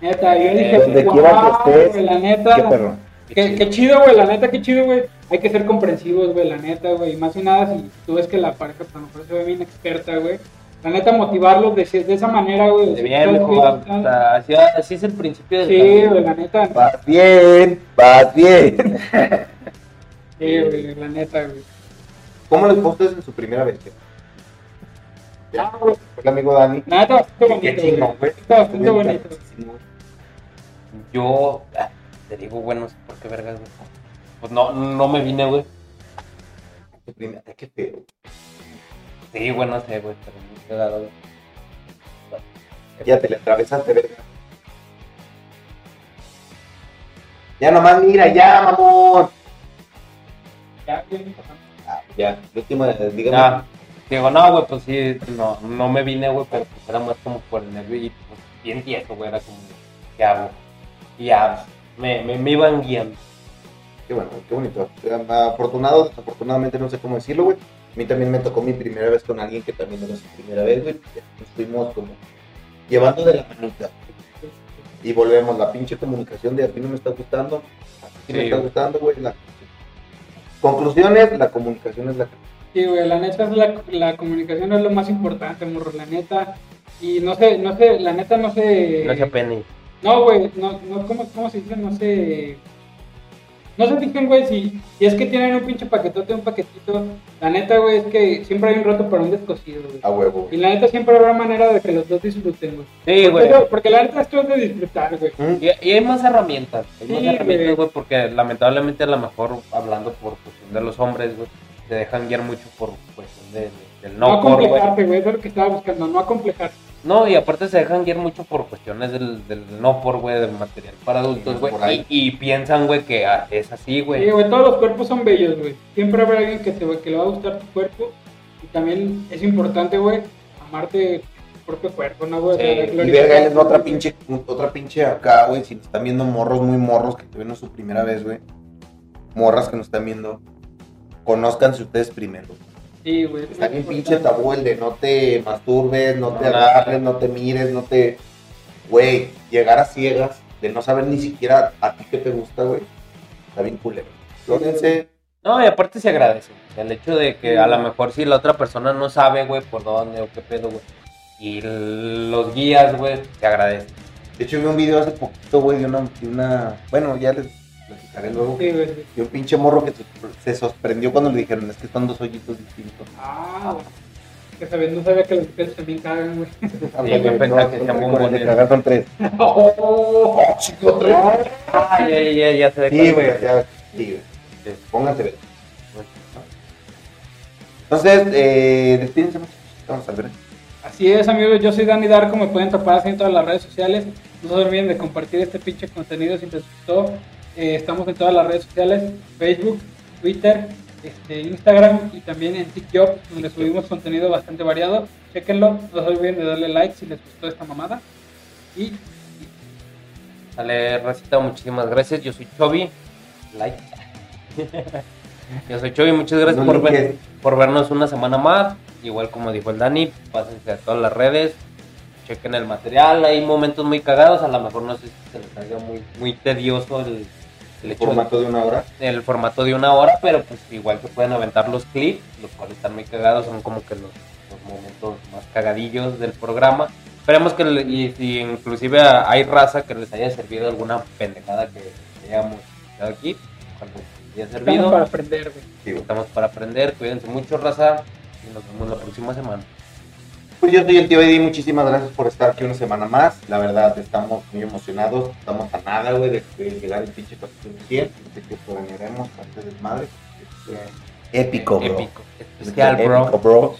Neta, yo dije, Donde "Guau, quiera que estés, güey, la neta, Qué perro. Qué, qué chido, güey, la neta, qué chido, güey. Hay que ser comprensivos, güey, la neta, güey. Y más que nada, si tú ves que la pareja, pues, a lo mejor se ve bien experta, güey. La neta, motivarlos de, de esa manera, güey. de bien, así, así es el principio del Sí, camino. güey, la neta. Vas bien, vas bien. Sí, güey, la neta, güey. ¿Cómo les fue en su primera vez? Ya, Ah, güey, el amigo Dani. La neta, bastante bonito, güey. Está bastante bonito. Yo, ah, te digo, güey, no sé por qué vergas, güey. Pues no, no me vine, güey. Qué feo. Sí, güey, no sé, güey, pero muy cagado, güey. Ya te le atravesaste, verga. Ya nomás mira, ya, mamón. Ya, bien, pasando. Ah, ya, la última, dígame. Ya, digo, no, güey, pues sí, no, no me vine, güey, pero pues era más como por el nervio y pues bien tieso, güey, era como, ¿qué hago? Y ya, me, me, me iban guiando. Qué bueno, qué bonito. Afortunado, desafortunadamente no sé cómo decirlo, güey. A mí también me tocó mi primera vez con alguien que también era su primera vez, güey. Nos fuimos como llevando de la manita. Y volvemos, la pinche comunicación de a ti no me está gustando, a ti sí me está gustando, güey. La... Conclusiones, la comunicación es la Sí, güey, la neta es la, la comunicación es lo más importante, morro, la neta. Y no sé, no sé, la neta no sé. No se apene. No, güey, no, no, ¿cómo, ¿cómo se dice? No sé. No se fijen, güey, si, si es que tienen un pinche paquetote, un paquetito. La neta, güey, es que siempre hay un roto para un descosido, güey. a huevo. Y la neta siempre habrá manera de que los dos disfruten, güey. Sí, Porque, güey. porque la neta esto es de disfrutar, güey. ¿Mm? Y, y hay más herramientas, hay Sí, más herramientas, güey, porque lamentablemente a lo mejor hablando por cuestión de los hombres, güey, se dejan guiar mucho por cuestión de, de- del No, no, por, güey. güey, eso es lo que estaba buscando, no acomplejarte. No, y aparte se dejan guiar mucho por cuestiones del, del no por, güey, del material para adultos, güey. Y, y piensan, güey, que ah, es así, güey. Sí, güey, todos los cuerpos son bellos, güey. Siempre habrá alguien que, te, que le va a gustar tu cuerpo. Y también es importante, güey, amarte tu propio cuerpo, ¿no, güey? Sí, y verga, va otra pinche, otra pinche acá, güey. Si nos están viendo morros muy morros que tuvieron su primera vez, güey. Morras que nos están viendo. Conózcanse ustedes primero. Sí, güey. Está bien pinche tabú el de no te masturbes, no te agarres, no te mires, no te... Güey, llegar a ciegas de no saber ni siquiera a ti qué te gusta, güey. Está bien culero. No, y aparte se agradece. El hecho de que a lo mejor si la otra persona no sabe, güey, por dónde o qué pedo, güey. Y los guías, güey, te agradecen. De hecho, vi un video hace poquito, güey, de una, de una... Bueno, ya les Sí, güey. sí. De un pinche morro que se, sorprendió cuando le dijeron, es que son dos hoyitos distintos. Ah, güey. Que sabía, no sabía que los pelos también cagan, güey. [LAUGHS] Sí, yo pensaba que se llamó de bombones. cagar son tres. Oh, [LAUGHS] ¡Oh, chico, tres! Ah, ya, ya, ya se ve. Sí, güey, ya, sí, güey. Pónganse, ver. Entonces, eh, despídense, muchachos. Vamos a ver. Así es, amigos. Yo soy Dani Darko. Me pueden topar así en todas las redes sociales. No se olviden de compartir este pinche contenido si les gustó. Eh, estamos en todas las redes sociales: Facebook, Twitter, este, Instagram y también en TikTok, donde subimos contenido bastante variado. Chequenlo. No se olviden de darle like si les gustó esta mamada. Y Dale, Racita, muchísimas gracias. Yo soy Chovy. Like. [LAUGHS] Yo soy Chovy, muchas gracias No por, ver- por vernos una semana más. Igual como dijo el Dani, pásense a todas las redes. Chequen el material. Hay momentos muy cagados. A lo mejor no sé si se les haga muy, muy tedioso el, el de- Formato de una hora. el formato de una hora, pero pues igual que pueden aventar los clips, los cuales están muy cagados, son como que los, los momentos más cagadillos del programa. Esperemos que, y si inclusive hay raza que les haya servido alguna pendejada que hayamos dado aquí, les haya estamos servido. para aprender, güey. Sí. Estamos para aprender, cuídense mucho raza y nos vemos la próxima semana. Pues yo soy el tío Eddie, muchísimas gracias por estar aquí una semana más. La verdad, estamos muy emocionados. Estamos a nada, güey, de, de llegar el pinche capítulo 100. Así que planearemos antes de desmadre. Este, Épico, bro. Épico, especial, bro. Épico, bro.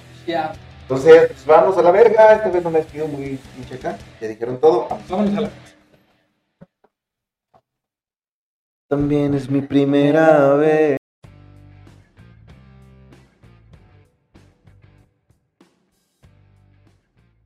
Entonces, pues vamos a la verga. Esta vez no me despido muy pinche acá. Ya dijeron todo. vámonos a la. También es mi primera vez.